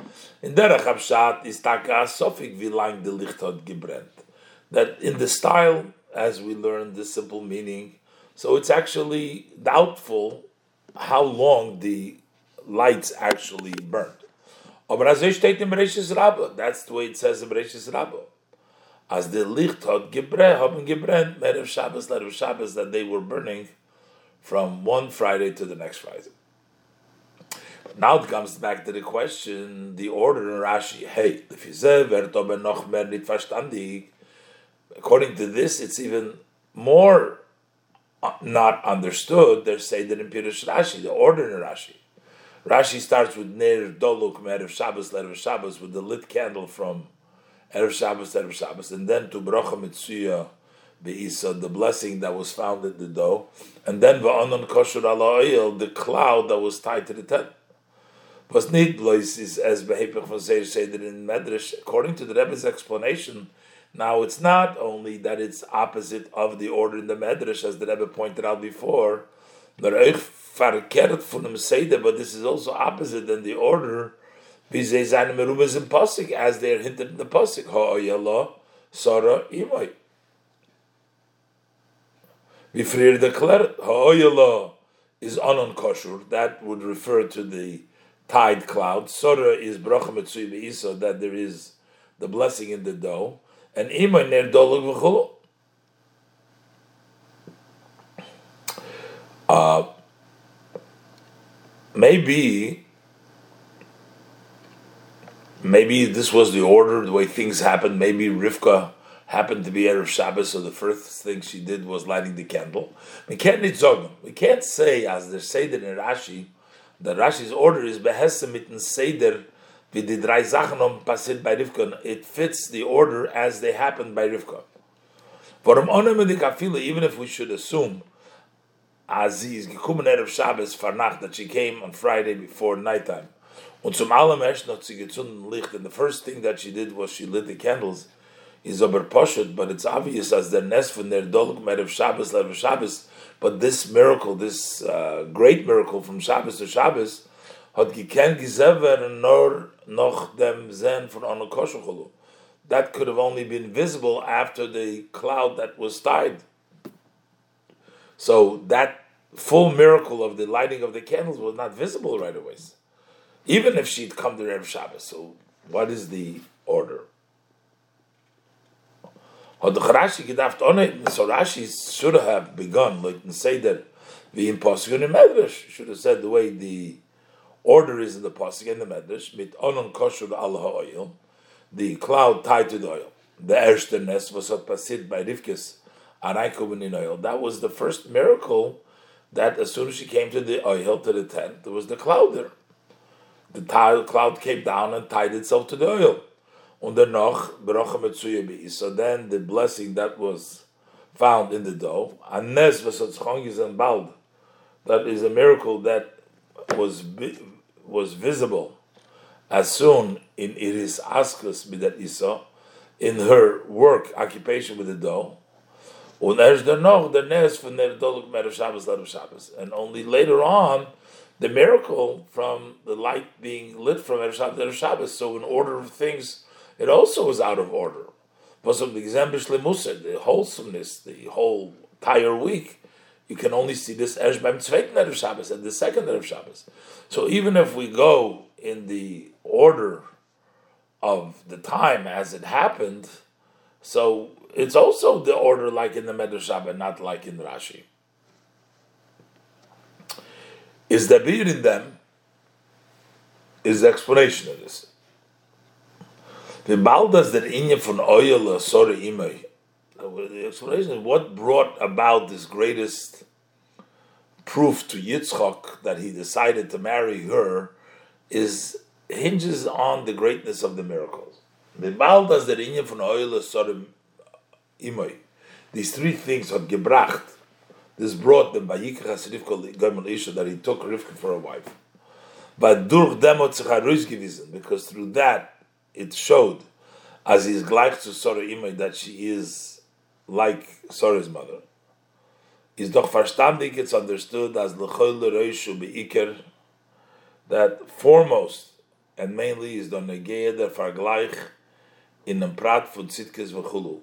in Derech Abshat is taka sofik vilang de lichtot gebrennt. That in the style, as we learned the simple meaning, so it's actually doubtful how long the lights actually burned. That's the way it says in Bereshis Rabba. As the Licht hat gebre, haben gebrennt, Merev Shabbos, Shabbos, that they were burning from one Friday to the next Friday. Now it comes back to the question, the order in Rashi, hey, if you say, noch verstandig, according to this, it's even more uh, not understood. They're saying that in Pirush Rashi, the order in Rashi. Rashi starts with Ner Doluk Erev Shabbos Erev Shabbos with the lit candle from Erev Shabbos Erev Shabbos, and then to Bracha Mitzuya Beisa, the blessing that was found in the dough, and then Va'anon Kosher Ala the cloud that was tied to the tent. Was need is as Behepech von Seir say that in Medrash, according to the Rebbe's explanation, now it's not only that it's opposite of the order in the Medrash, as the Rebbe pointed out before, but this is also opposite than the order, as they are hinted in the Pasik, Ha'ayallah, Sarah, Imai. Früher declared, is anon kosher, that would refer to the tide cloud. Sarah is bracha be'isa, that there is the blessing in the dough, and Imai ner dolog v'chulu. Uh, maybe maybe this was the order, the way things happened. Maybe Rivka happened to be Erev Shabbos, so the first thing she did was lighting the candle. We can't We can't say, as they say that in Rashi, that Rashi's order is behesem mitten seder It fits the order as they happened by Rivka. Even if we should assume Aziz gekommen Erev Shabbos Farnach that she came on Friday before nighttime. Licht. And the first thing that she did was she lit the candles. Is aber poshet, but it's obvious as the nest from their doluk Erev Shabbos Erev Shabbos. But this miracle, this uh, great miracle from Shabbos to Shabbos, hat geken gizever nor noch dem zen von. That could have only been visible after the cloud that was tied. So that full miracle of the lighting of the candles was not visible right away, even if she'd come to Erev Shabbos. So what is the order? Oh so Rashi should have begun, like and say that the impossible in Medrash should have said the way the order is in the pasuk and the Medrash, mit onon kosher al oil, the cloud tied to the oil. The erster was pasid by Rivkis that was the first miracle that as soon as she came to the oil, to the tent, there was the cloud there. The cloud came down and tied itself to the oil. So then the blessing that was found in the dough, that is a miracle that was was visible as soon in Iris Askus Bidat Isa, in her work, occupation with the dough, er Shabbos. And only later on, the miracle from the light being lit from Mer Shabbos Shabbos. So in order of things, it also was out of order. Example the wholesomeness, the whole entire week, you can only see this Ersh beim zweiten Erev Shabbos and the second Erev Shabbos. So even if we go in the order of the time as it happened, so it's also the order like in the Medrash but not like in Rashi. Is the beard in them? Is the explanation of this? The baldas der inye von oil sorry imay. The explanation is what brought about this greatest proof to Yitzchak that he decided to marry her is hinges on the greatness of the miracles. These three things had gebracht. This brought them by that he took Rivka for a wife. But because through that it showed as he is gleich to Sora Imay that she is like Sora's mother. Is doch verstandig, it's understood as l'chol l'roishu be'iker that foremost and mainly is the negeya der vergleich in einem prat von tzidkes v'chulu.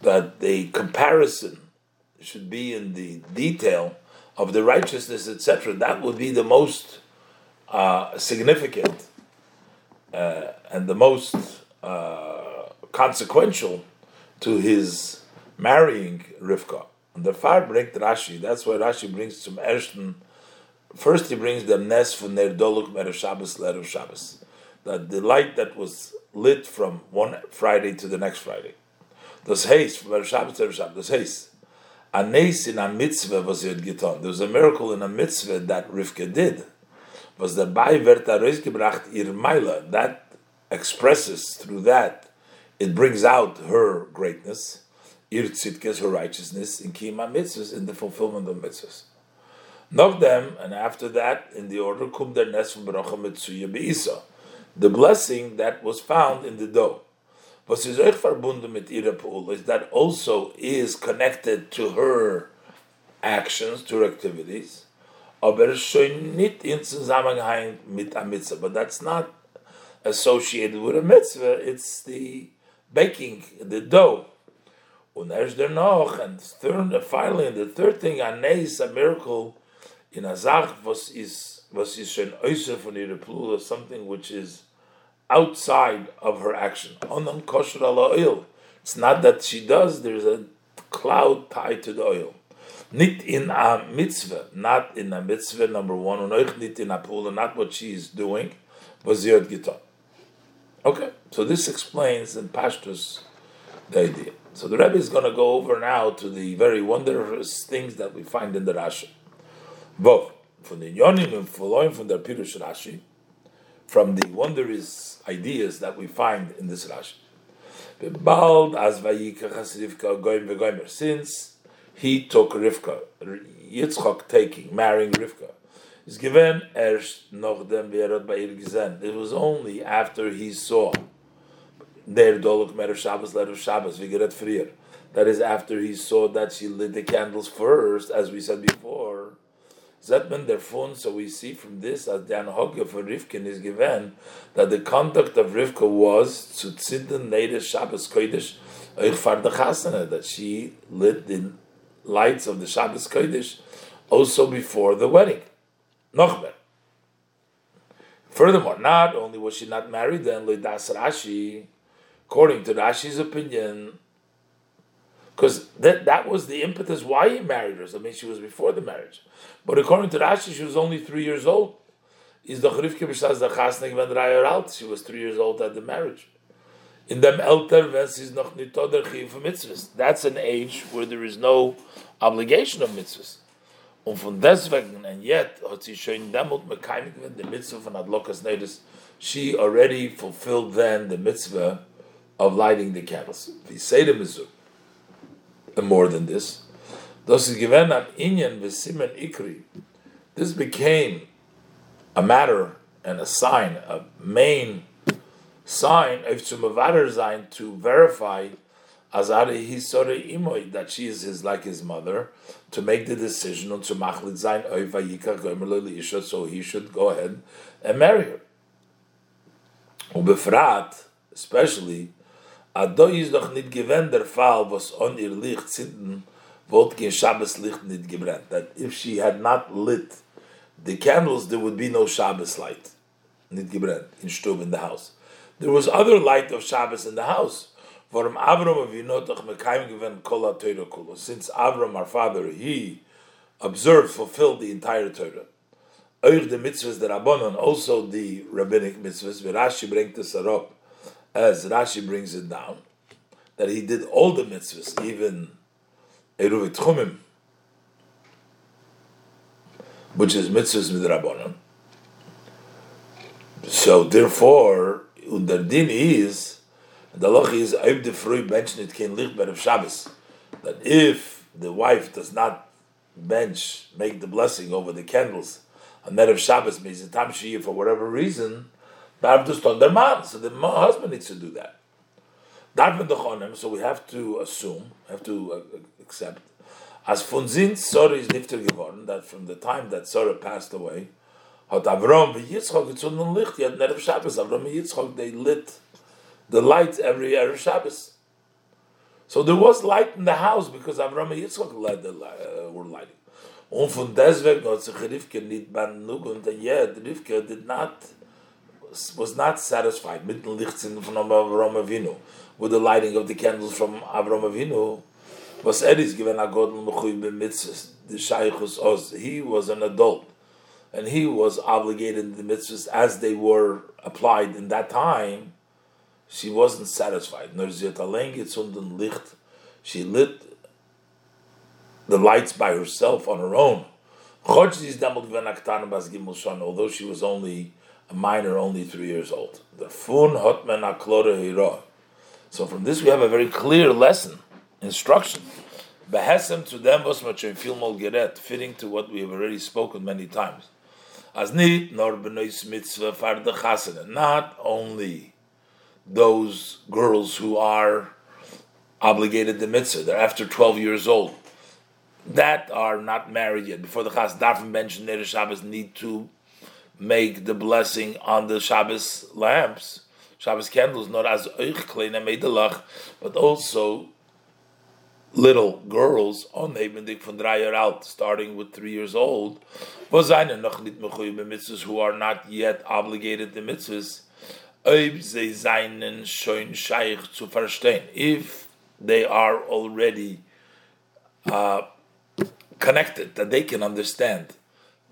That the comparison should be in the detail of the righteousness, etc. That would be the most uh, significant uh, and the most uh, consequential to his marrying Rivka. And the far bringt Rashi, that's why Rashi brings some Ershton. First, he brings the Nes from Ner Doluk Merev Shabbos Lerev Shabbos. That the light that was lit from one Friday to the next Friday. Das Heis, from Merev Shabbos Lerev Shabbos, das Heis. A Nes in a mitzvah was yet getan. There was a miracle in a mitzvah that Rivka did. Was dabei wird er rausgebracht ihr Meile. That expresses through that, it brings out her greatness, ir tzidkes, her righteousness, in kima mitzvahs, in the fulfillment of mitzvahs. Nog them, and after that, in the order, kum der nes from bracha mitzuya beisa, the blessing that was found in the dough. Was is euch verbunden mit ihrer is that also is connected to her actions, to her activities, aber schon nicht in Zusammenhang mit a mitzvah, but that's not associated with a mitzvah, it's the baking, the dough. Der noch, and third, finally, and the third thing, is a miracle in a Zach, was is, was is schon äußer von ihrer Plula, something which is outside of her action. Onam kosher ala oil. It's not that she does, there's a cloud tied to the oil. Nit in a mitzvah, not in a mitzvah, number one, und nit in a pula, not what she is doing, was sie getan. Okay, so this explains in Pashtus the idea. So the Rebbe is going to go over now to the very wondrous things that we find in the Rashi. Both from the Yonim and following from the Pirush Rashi, from the wondrous ideas that we find in this Rashi. Since he took Rivka, Yitzchak taking, marrying Rivka, is given erst noch dem. It was only after he saw der Dolok Mer Shabbos, Ler Shabbos, wie gerät frier. That is after he saw that she lit the candles first, as we said before. Zetman derfun, so we see from this as the Anhogya for Rivkin is given that the conduct of Rivka was to tzidden later Shabbos Kodesh euch far the that she lit the lights of the Shabbos Kodesh also before the wedding. Nochmer. Furthermore, not only was she not married then, Lidas Rashi, according to Rashi's opinion, because that, that was the impetus why he married her. I mean, she was before the marriage. But according to Rashi, she was only three years old. Is the Chrifke b'shas the chasnik. She was three years old at the marriage. In them elter wenn sie noch. That's an age where there is no obligation of mitzvahs. Und von deswegen, and yet, hat sie schon damit wenn the mitzvah von Adlokas Nedis, she already fulfilled then the mitzvah of lighting the candles. The mitzvah, and more than this, given an Inyan ikri. This became a matter and a sign, a main sign of to to verify Azari that she is his like his mother, to make the decision on to Machlit Zain Oivayika Gomer so he should go ahead and marry her. Ubefrat, especially, Ado is doch nit gewend der Fall, was on ihr Licht zinten, wollt kein Shabbos Licht nit gebrennt. That if she had not lit the candles, there would be no Shabbos light, nit gebrennt, in Stub in the house. There was other light of Shabbos in the house, Since Avram, our father, he observed, fulfilled the entire Torah. Euch the mitzvahs the Rabbanon, also the rabbinic mitzvahs, Rashi bringt this up as Rashi brings it down, that he did all the mitzvahs, even Eruv Tchumim, which is mitzvahs midrabanan. So therefore, the din is, the law is, Eib de Frui mentioned it can licht of Shabbos, that if the wife does not bench, make the blessing over the candles, on Erev Shabbos means the time for whatever reason, so the husband needs to do that. So we have to assume, have to uh, accept, as von Zin Sora is nifter geworden, that from the time that Sora passed away, hat Avram v'Yitzchok gezunden Licht, yet Erev Shabbos, Avram v'Yitzchok, they lit the lights every Erev Shabbos. So there was light in the house because Avram and Yitzchok led the, uh, were lighting. Und von deswegen hat sich Rivke nicht benug und yet Rivke did not was not satisfied mit den Lichtsen von Avram Avinu with the lighting of the candles from Avram Avinu was er given a godel mechuy b'mitzvahs the shaychus oz he was an adult and he was obligated in the mitzvahs as they were applied in that time she wasn't satisfied. Nor sie hat allein Licht. She lit the lights by herself on her own. Although she was only a minor, only three years old. The fun hotman aklora So from this we have a very clear lesson, instruction. Behesem to them was filmol geret, fitting to what we have already spoken many times. As nit nor mitzvah far de Not only those girls who are obligated the mitzvah. They're after 12 years old. That are not married yet. Before the Chas Darfin mentioned the Shabbos need to make the blessing on the Shabbos lamps, Shabbos candles, not as but also little girls on Nebendik von drei out, starting with three years old, who are not yet obligated the mitzvahs, if they are already uh, connected, that they can understand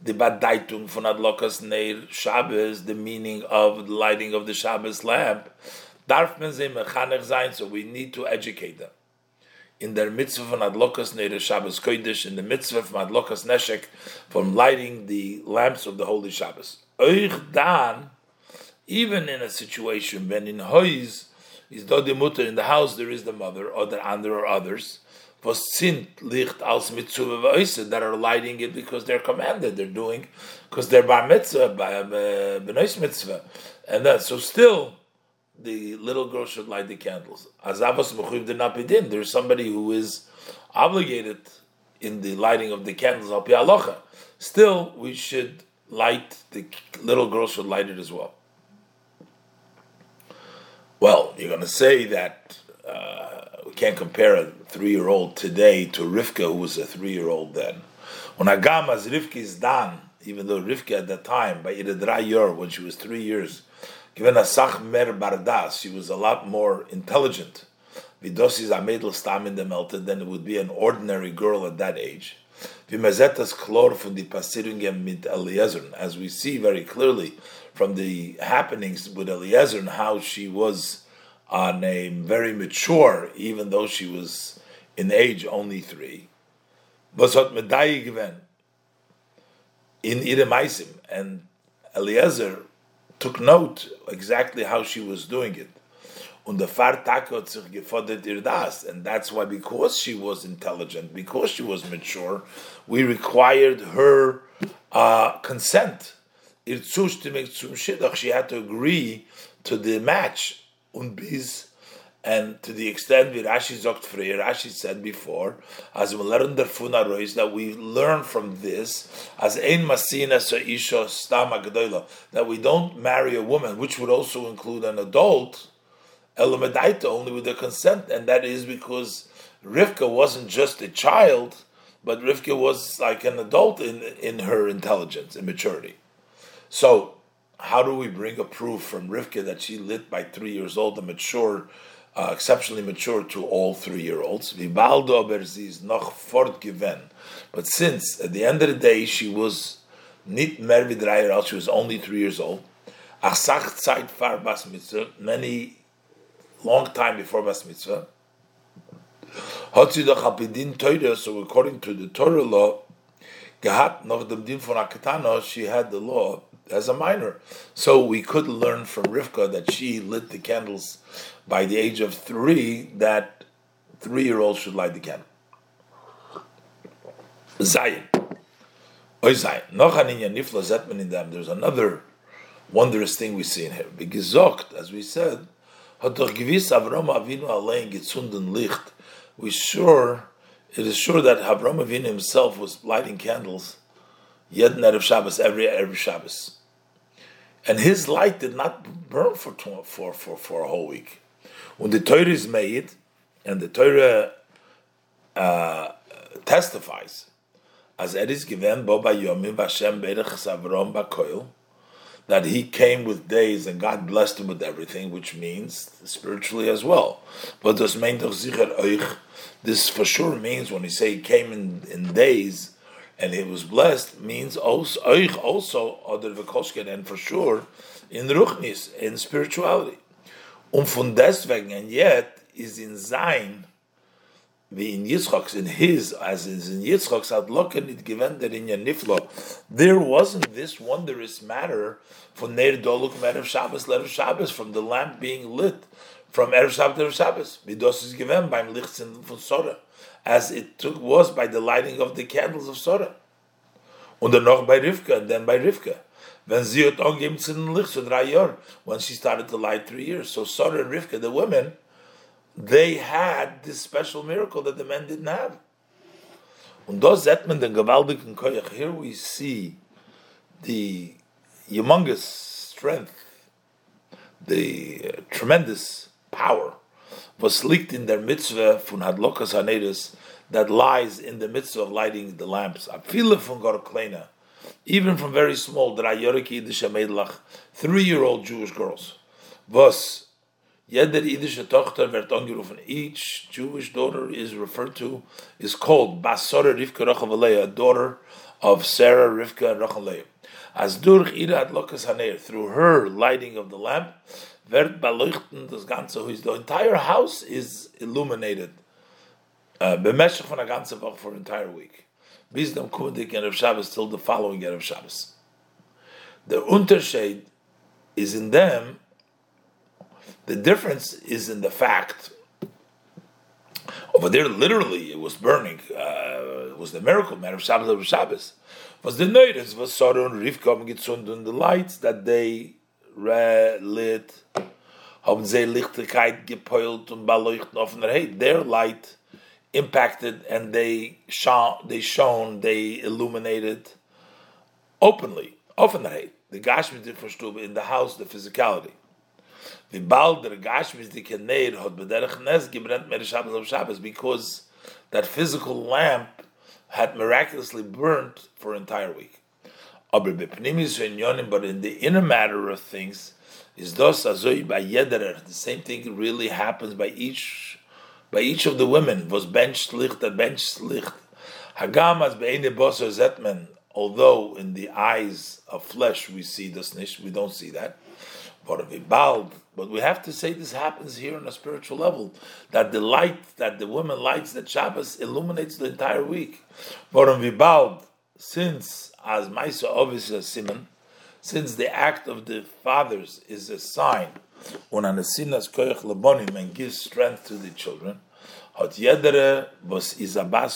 the Badaitung von Adlokas Neir Shabbos, the meaning of the lighting of the Shabbos lamp, darf man sie mechanech so we need to educate them. In their mitzvah von Adlokas Neir Shabbos Kodesh, in the mitzvah from Adlokas Neshek, from lighting the lamps of the Holy Shabbos. Euch dan, even in a situation when in Hois is the mutter in the house there is the mother or the under or others licht als mitzvah that are lighting it because they're commanded. They're doing because they're bar mitzvah by uh, benois mitzvah. And that so still the little girl should light the candles. Azavos mechuv de napidin there's somebody who is obligated in the lighting of the candles al pi still we should light the little girl should light it as well. Well, you're going to say that uh, we can't compare a three-year-old today to Rivka, who was a three-year-old then. When Agamas Rivka is done, even though Rivka at that time, by Yor, when she was three years, given a Mer Bardas, she was a lot more intelligent. Vidosis Amedel Stam in the melted, then it would be an ordinary girl at that age. Vimazetas Klor from the Pasiringem mit Eliezer, as we see very clearly from the happenings with Eliezer how she was on a very mature, even though she was in age only three. Was hat given. In Iremaisim, and Eliezer took note exactly how she was doing it. And that's why, because she was intelligent, because she was mature, we required her uh, consent. She had to agree to the match und bis and to the extent that Rashi sagt früher, Rashi said before, as we learn the funarois that we learn from this, as ein masina isha stama gedola, that we don't marry a woman, which would also include an adult, elamadaita, only with the consent, and that is because Rivka wasn't just a child, but Rivka was like an adult in in her intelligence and maturity. So, how do we bring a proof from Rivka that she lit by three years old, a mature, uh, exceptionally mature to all three year olds? noch. But since at the end of the day she was nit mer she was only three years old. Many long time before Bas Mitzvah. So according to the Torah law, Gehat Novdam Din von she had the law as a minor. So we could learn from Rivka that she lit the candles by the age of three, that three year olds should light the candle. Zayin. Oy Zayin. Noch an Inyan Nifla Zetman in them. There's another wondrous thing we see in here. Begezogt, as we said, gewiss Avram Avinu allein gezunden Licht. We sure it is sure that Avram Avinu himself was lighting candles yet Erev Shabbos, every every Shabbos. And his light did not burn for, for, for, for a whole week. When the Torah is made, and the Torah uh, testifies, as it is given, Boba Yomim Vashem Berech Savrom Bakoil, that he came with days and God blessed him with everything, which means spiritually as well. But this this for sure means when he say he came in, in days and he was blessed means also also other v'kosken and for sure in ruchnis in spirituality. Um von deswegen and yet is in sein wie in Yitzchak's, in his, as is in Yitzchak's, Adloken it given that in Yaniflo, there wasn't this wondrous matter for Neir Doluk Merev Shabbos, Lerev Shabbos, from the lamp being lit from Erev Shabbos to Erev Shabbos. Midos is given by Lichtzin von Sora, as it took, was by the lighting of the candles of Sora. Und dann noch by Rivka, and then by Rivka. When sie hat angegeben zu den Licht, when she started to light three years. So Sora and Rivka, the women, they had this special miracle that the men didn't have. Und da sieht man den gewaltigen Koyach. Here we see the humongous strength, the uh, tremendous power was leaked in their mitzvah von Hadlokas Hanedes that lies in the midst of lighting the lamps. Apfile von Gorklena, even from very small, three-year-old Jewish girls. Was Jeder idische Tochter wird. Each Jewish daughter is referred to, is called Basora Rivka Rachel daughter of Sarah Rivka Rachel As durch ihre Adlokas Haner, through her lighting of the lamp, wird beleuchten das Ganze, the entire house is illuminated. Uh, bemeshach von a ganze Woche for entire week. Bis dem Kumendik Erev Shabbos till the following Erev Shabbos. The Unterschied is in them the difference is in the fact over there, literally, it was burning. Uh, it was the miracle man of Shabbos of Shabbos. Was the notice was and Rivka gezünden the lights that they lit, haben sie Lichtigkeit und beleuchten auf der Their light impacted and they shone, they shone, they illuminated openly, offen der The Gashmi in the house, the physicality. Wie bald der Gashmis die Keneir hat bederich Nes gebrennt mehr Shabbos of Shabbos because that physical lamp had miraculously burnt for an entire week. But in the inner matter of things, is yederer. The same thing really happens by each by each of the women. Was bench licht, that bench licht. Hagam as boser zetmen. Although in the eyes of flesh we see this nish, we don't see that. But we have to say this happens here on a spiritual level that the light that the woman lights that Shabbos illuminates the entire week. Since as Maisa obviously Simon, since the act of the fathers is a sign when anasinas koyach labonim and gives strength to the children, hot yedere was izabas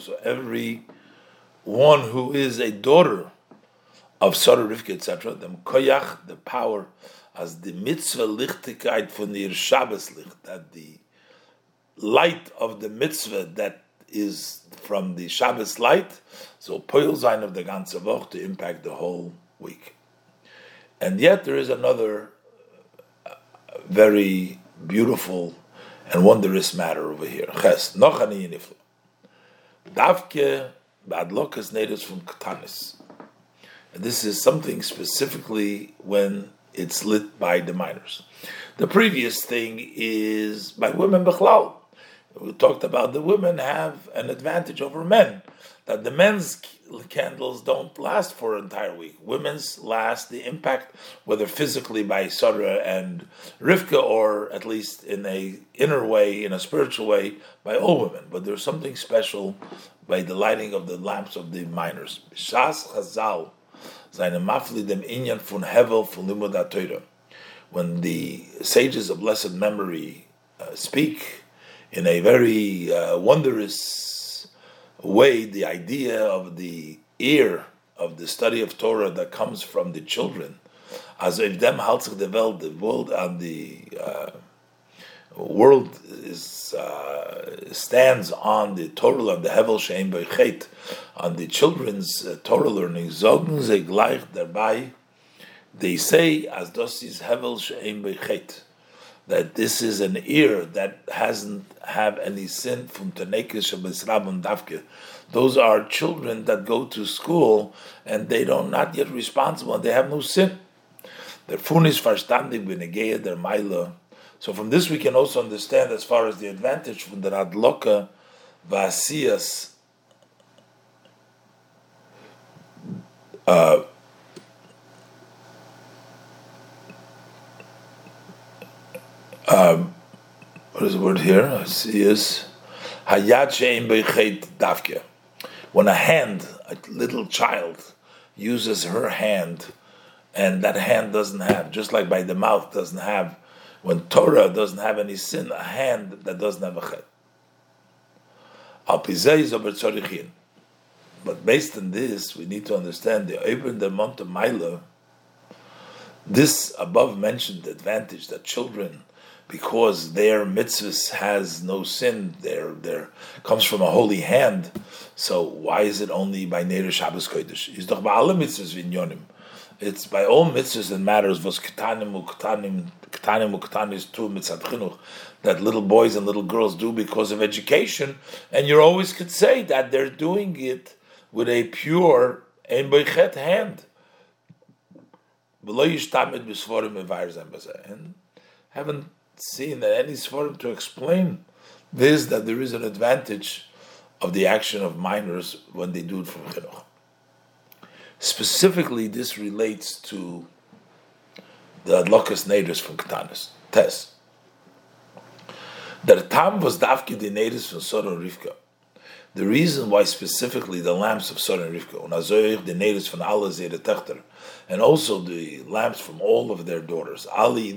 So every one who is a daughter of Sarah Rivka, etc., the koyach, the power as the mitzvah lichtigkeit von ihr Shabbos licht, that the light of the mitzvah that is from the Shabbos light, so poil of the ganze Woche to impact the whole week. And yet there is another uh, very beautiful and wondrous matter over here. Ches, noch ani yiniflo. Davke badlokas natives from Katanis. And this is something specifically when it's lit by the minors. The previous thing is by women bechlal. We talked about the women have an advantage over men. That the men's candles don't last for an entire week. Women's last the impact, whether physically by Sarah and Rivka, or at least in a inner way, in a spiritual way, by all women. But there's something special by the lighting of the lamps of the miners. Shas Chazal, seine Mafli dem Inyan von Hevel Limud When the sages of blessed memory uh, speak in a very uh, wondrous way the idea of the ear of the study of Torah that comes from the children. As if them the world, the world and the uh, world is uh, stands on the Torah of the Hevel Shein Beichet, on the children's uh, Torah learning. Zogen ze gleich dabei. They say as das is Hevel Shein Beichet that this is an ear that hasn't have any sin from Tanekis Shabbat Davke. Those are children that go to school and they don't not yet responsible they have no sin. Their fun is verstandig b'negeya their maila. So from this we can also understand as far as the advantage from the Radloka Vasiyas uh, um, what is the word here? I see is hayad shein davke. When a hand, a little child, uses her hand, and that hand doesn't have, just like by the mouth doesn't have, when Torah doesn't have any sin, a hand that doesn't have a chet. Al pizei But based on this, we need to understand the Ibn the Mount of Maila, this above mentioned advantage that children because their mitzvahs has no sin, their their comes from a holy hand. So why is it only by Neder Shabbos Kodesh? Is doch bei alle mitzvahs vinyonim. It's by all mitzvahs that matters was ketanim uketanim ketanim uketanim is two mitzvah chinuch that little boys and little girls do because of education, and you always could say that they're doing it with a pure ein boichet hand. And haven't seen that any sforim to explain this that there is an advantage of the action of minors when they do it from chinuch. Specifically, this relates to the adlokas neighbors from Katanis, Tes. The tam was dafki the neighbors from Sora Rivka. The reason why specifically the lamps of Sora Rivka, the neighbors from Allah Zera Techter, and also the lamps from all of their daughters. Ali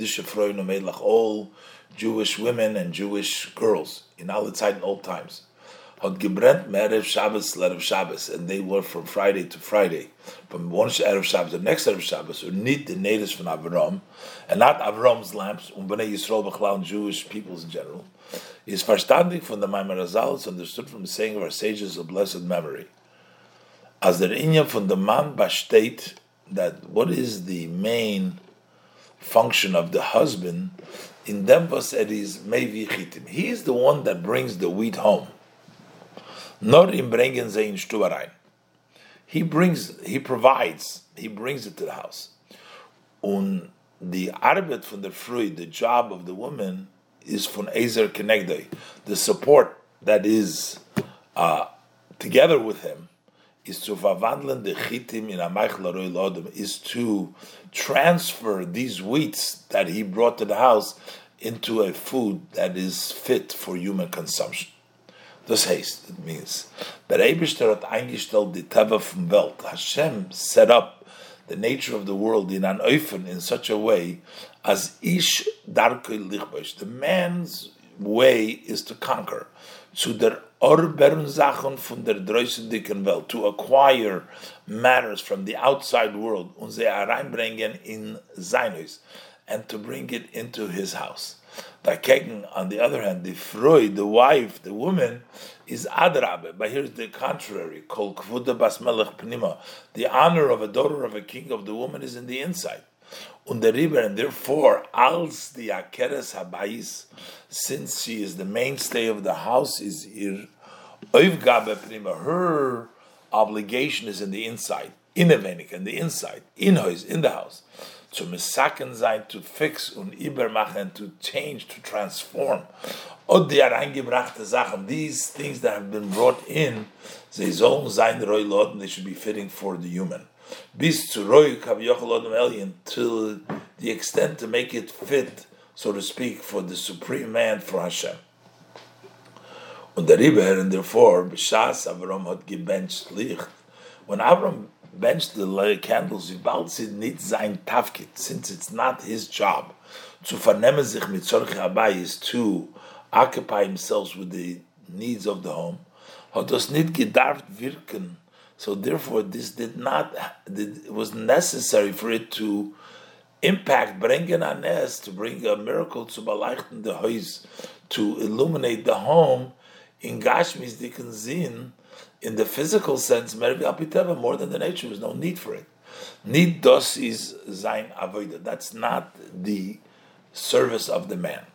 all Jewish women and Jewish girls in all the in old times. Had gebrent merev Shabbos lerev Shabbos, and they were from Friday to Friday, from one erev Shabbos to the next erev Shabbos, or need the natives from Avram, and not Avram's lamps, um bnei Yisrael b'chlal Jewish peoples in general, is verstandig from the Maimar Azal, it's understood from the saying of our sages of blessed memory. As der inyan from the man bastate that what is the main function of the husband in Dembos it is Mevi Chitim. He is the one that brings the wheat home. Not in bringen sie in Stubarein. He brings, he provides, he brings it to the house. Und the arbeit from the fruit, the job of the woman, is from Ezer Kenegdei, the support that is uh, together with him is to verwandeln the chitim in a lodem, is to transfer these wheats that he brought to the house into a food that is fit for human consumption. Das heißt, it means that Eibishter hat eingestellt die Teva vom Welt. Hashem set up the nature of the world in an oifen in such a way as ish darkei lichbosh. The man's way is to conquer. Zu der Orbern Sachen von der dicken Welt, to acquire matters from the outside world und sie hereinbringen in Zeinus, and to bring it into his house. Dagegen, on the other hand, the Freud, the wife, the woman, is Adrabe. But here's the contrary. Kol Kvuda. The honor of a daughter of a king of the woman is in the inside. Und der Riber, and therefore, als the Akeres Habais, since she is the mainstay of the house, is ir oivgabe prima. Her obligation is in the inside, in the venik, in the inside, in house, in the house. to misaken sein, to fix und übermachen, to change, to transform. Und die hereingebrachte Sachen, these things that have been brought in, sie sollen sein loden, they should be fitting for the human. Bis zu roi kaviochel odem alien, till the extent to make it fit, so to speak, for the supreme man, for Hashem. Und der Riber, and therefore, B'shas Avram hat gebencht Licht, when Avram benched the candles, bald sie nicht sein Tafkit, since it's not his job, zu vernehmen sich mit solche Abayis, to occupy himself with the needs of the home, hat das nicht gedarft wirken, so therefore this did not, it was necessary for it to impact, bringen anes, to bring a miracle to beleuchten the house, to illuminate the home, in Gashmis dicken Zin, in the physical sense, more than the nature, there's no need for it. Need dos is zain avoida. That's not the service of the man.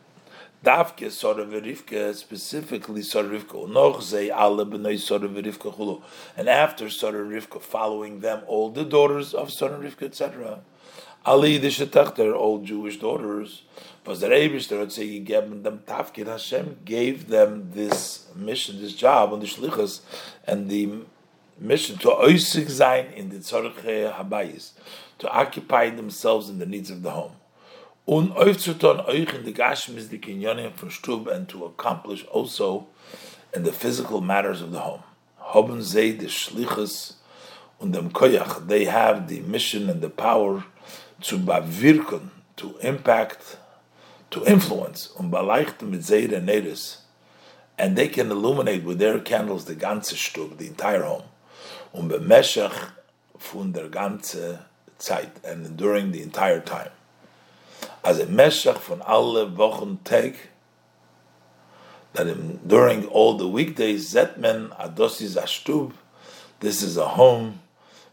Davke Sora Verivke, specifically Sora Rivka, Noch Zei Ale Sora Verivka Chulu. And after Sora Rivka, following them, all the daughters of Sora Rivka, etc. Ali the Shetachter, all Jewish daughters, was the Rebishter had say gave them Tafkid. Hashem gave them this mission, this job on the Shlichus, and the mission to oisig sein in the Tzorche Habayis, to occupy themselves in the needs of the home. Un oifzuton euch in the Gashmis the Kinyonim from Stub, and to accomplish also in the physical matters of the home. Hoben zei the Shlichus und dem Koyach, they have the mission and the power to bavirkun, to impact to influence, um balaichten mit Zeir and Neres, and they can illuminate with their candles the ganze Stub, the entire home, um bemeshach von der ganze Zeit, and during the entire time. As a meshach von alle Wochen Tag, that in, during all the weekdays, Zetmen Adosis Ashtub, this is a home,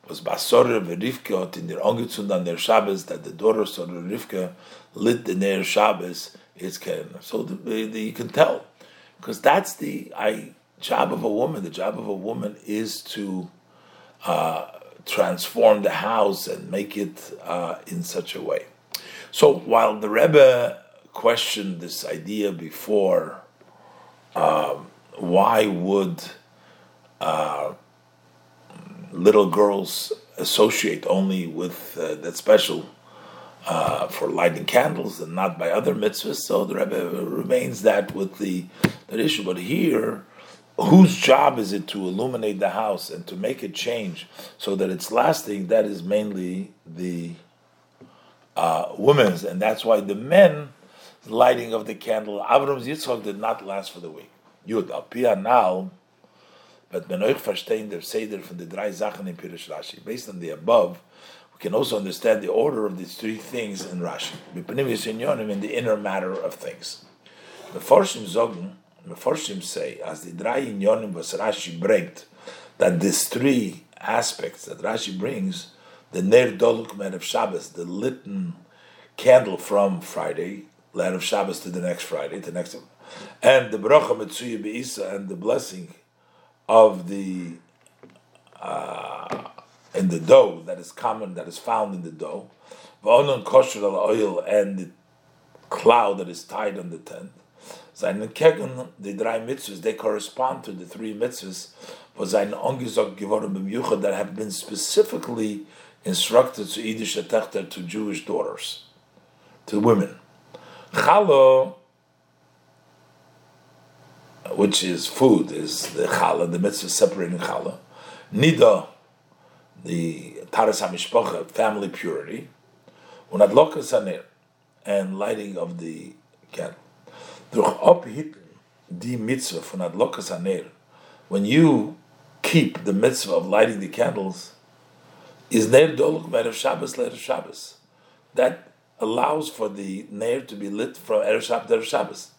was Basora Verivke hat in der angezündet an der Shabbos, that the daughter of Sora Rivka lit the Ner Shabbos, it's Keren. So the, the, you can tell, because that's the I, job of a woman. The job of a woman is to uh, transform the house and make it uh, in such a way. So while the Rebbe questioned this idea before, um, why would uh, little girls associate only with uh, that special uh, for lighting candles and not by other mitzvahs. So the Rebbe remains that with the that issue. But here, whose job is it to illuminate the house and to make it change so that it's lasting? That is mainly the uh, women's, and that's why the men lighting of the candle. Avram Yitzchak did not last for the week. Yud Alpia now but men euch verstehen der Seder von the drei Sachen in Pirush Rashi. Based on the above, we can also understand the order of these three things in Rashi. in the inner matter of things. The Forshim Zogen, the Forshim say, as the drei Inyonim was Rashi bringt, that these three aspects that Rashi brings, the Ner Doluk of Shabbos, the litten candle from Friday, land of Shabbos to the next Friday, the next, and the Bracha Metzuya Beisa and the blessing of the uh, in the dough that is common that is found in the dough, v'onon kosher oil and the cloud that is tied on the tent. Seinen Kegen, the drei mitzvahs, they correspond to the three mitzvahs, for seinen ongesog geworden that have been specifically instructed to Yiddish Techter to Jewish daughters, to women. Chalo which is food, is the challah, the mitzvah separating challah. Nida, the taras hamishpacha, family purity. Unadlokas hanir, and lighting of the candle. Durch ophitten die mitzvah von adlokas hanir, when you keep the mitzvah of lighting the candles, is ner doluk erev Shabbos erev Shabbos. That allows for the ner to be lit from erev Shabbos to erev Shabbos.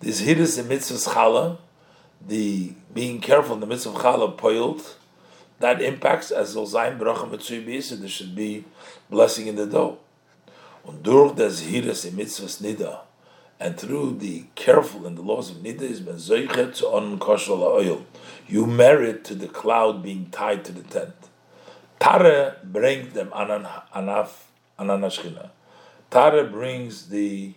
This hiris in mitzvah chala, the being careful in the mitzvah chala poiled, that impacts as sein bracha mitzvah and there should be blessing in the dough. Und durch das hiris in mitzvah nida, and through the careful in the laws of nida is ben to on kosher oil. You merit to the cloud being tied to the tent. Tare bring them an anaf Ananashchina. Tara brings the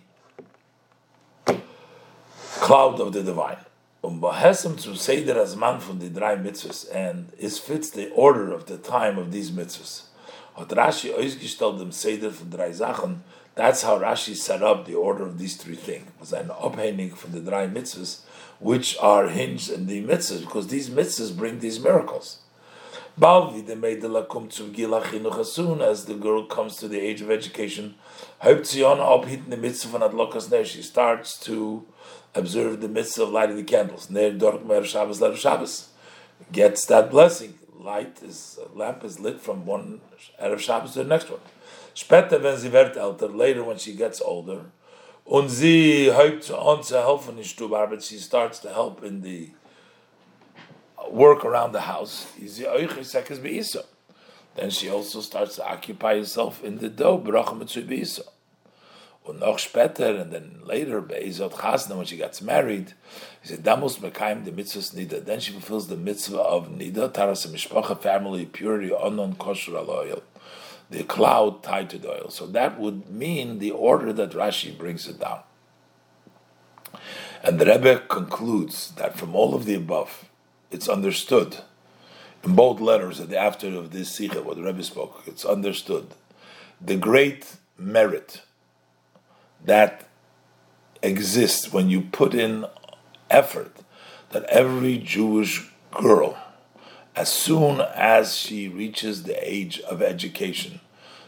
cloud of the divine. Um behesem zu seder as man von the drei mitzvahs and is fits the order of the time of these mitzvahs. Hat Rashi ausgestellt dem seder von drei Sachen. That's how Rashi set up the order of these three things. Was an abhängig from the drei mitzvahs, which are hinged in the mitzvahs, because these mitzvahs bring these miracles. Balvi the meidela kum zu chinuch as soon as the girl comes to the age of education. Hauptzion abhitten the mitzvah von adlokas ner. She starts to observe the mitzvah of lighting the candles. Ner dork mer Shabbos ler Shabbos gets that blessing. Light is lamp is lit from one erev Shabbos to the next one. Später, wenn sie wird älter, later when she gets older, und sie haupt on zu helfen in Stubarbeit, she starts to help in the work around the house. Then she also starts to occupy herself in the dough, bracha and then later, when she gets married, said. Then she fulfills the mitzvah of nida, taras mishpacha, family, purity, unknown kosher oil. The cloud tied to the oil. So that would mean the order that Rashi brings it down. And the Rebbe concludes that from all of the above, it's understood. In both letters at the after of this sikha, what the Rebbe spoke, it's understood. The great merit that exists when you put in effort that every Jewish girl, as soon as she reaches the age of education,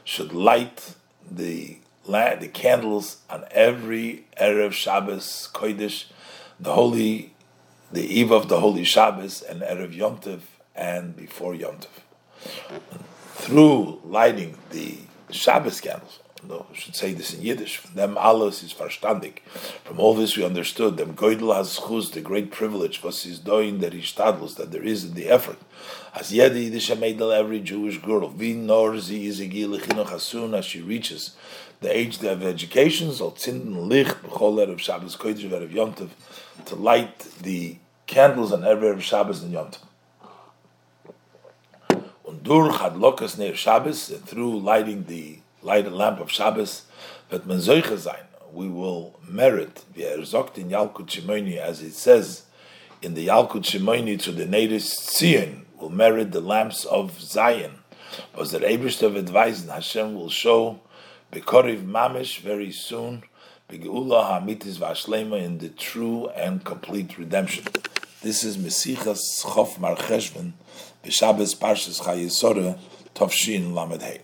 should light the the candles on every erev Shabbos Kodesh, the holy, the eve of the holy Shabbos, and erev Yom Tov, and before Yom Tov. Through lighting the Shabbos candles, no, I should say this in Yiddish. From them, alles is verstandig. From all this, we understood them. Goydel has chuz, the great privilege, was is doing the rishtadlus that there is in the effort. As yedi Yiddish meidel every Jewish girl, vi nor zi is a as soon as she reaches the age of education, so zinden licht b'chol erev Shabbos kodesh erev Yom Tov, to light the candles on every Shabbos and Yom Tov. Und durch lokas near Shabbos, and through lighting the light a lamp of Shabbos, but man solche sein, we will merit, wie er sagt in Yalkut Shimoni, as it says in the Yalkut Shimoni to the native Zion, will merit the lamps of Zion. Was der Eberste advising Hashem will show Bekoriv Mamish very soon, Begeula Hamitis Vashlema in the true and complete redemption. This is Mesichas Chof Mar Cheshvan, B'Shabbos Parshas Chayei Sora, Tovshin Lamed Hey.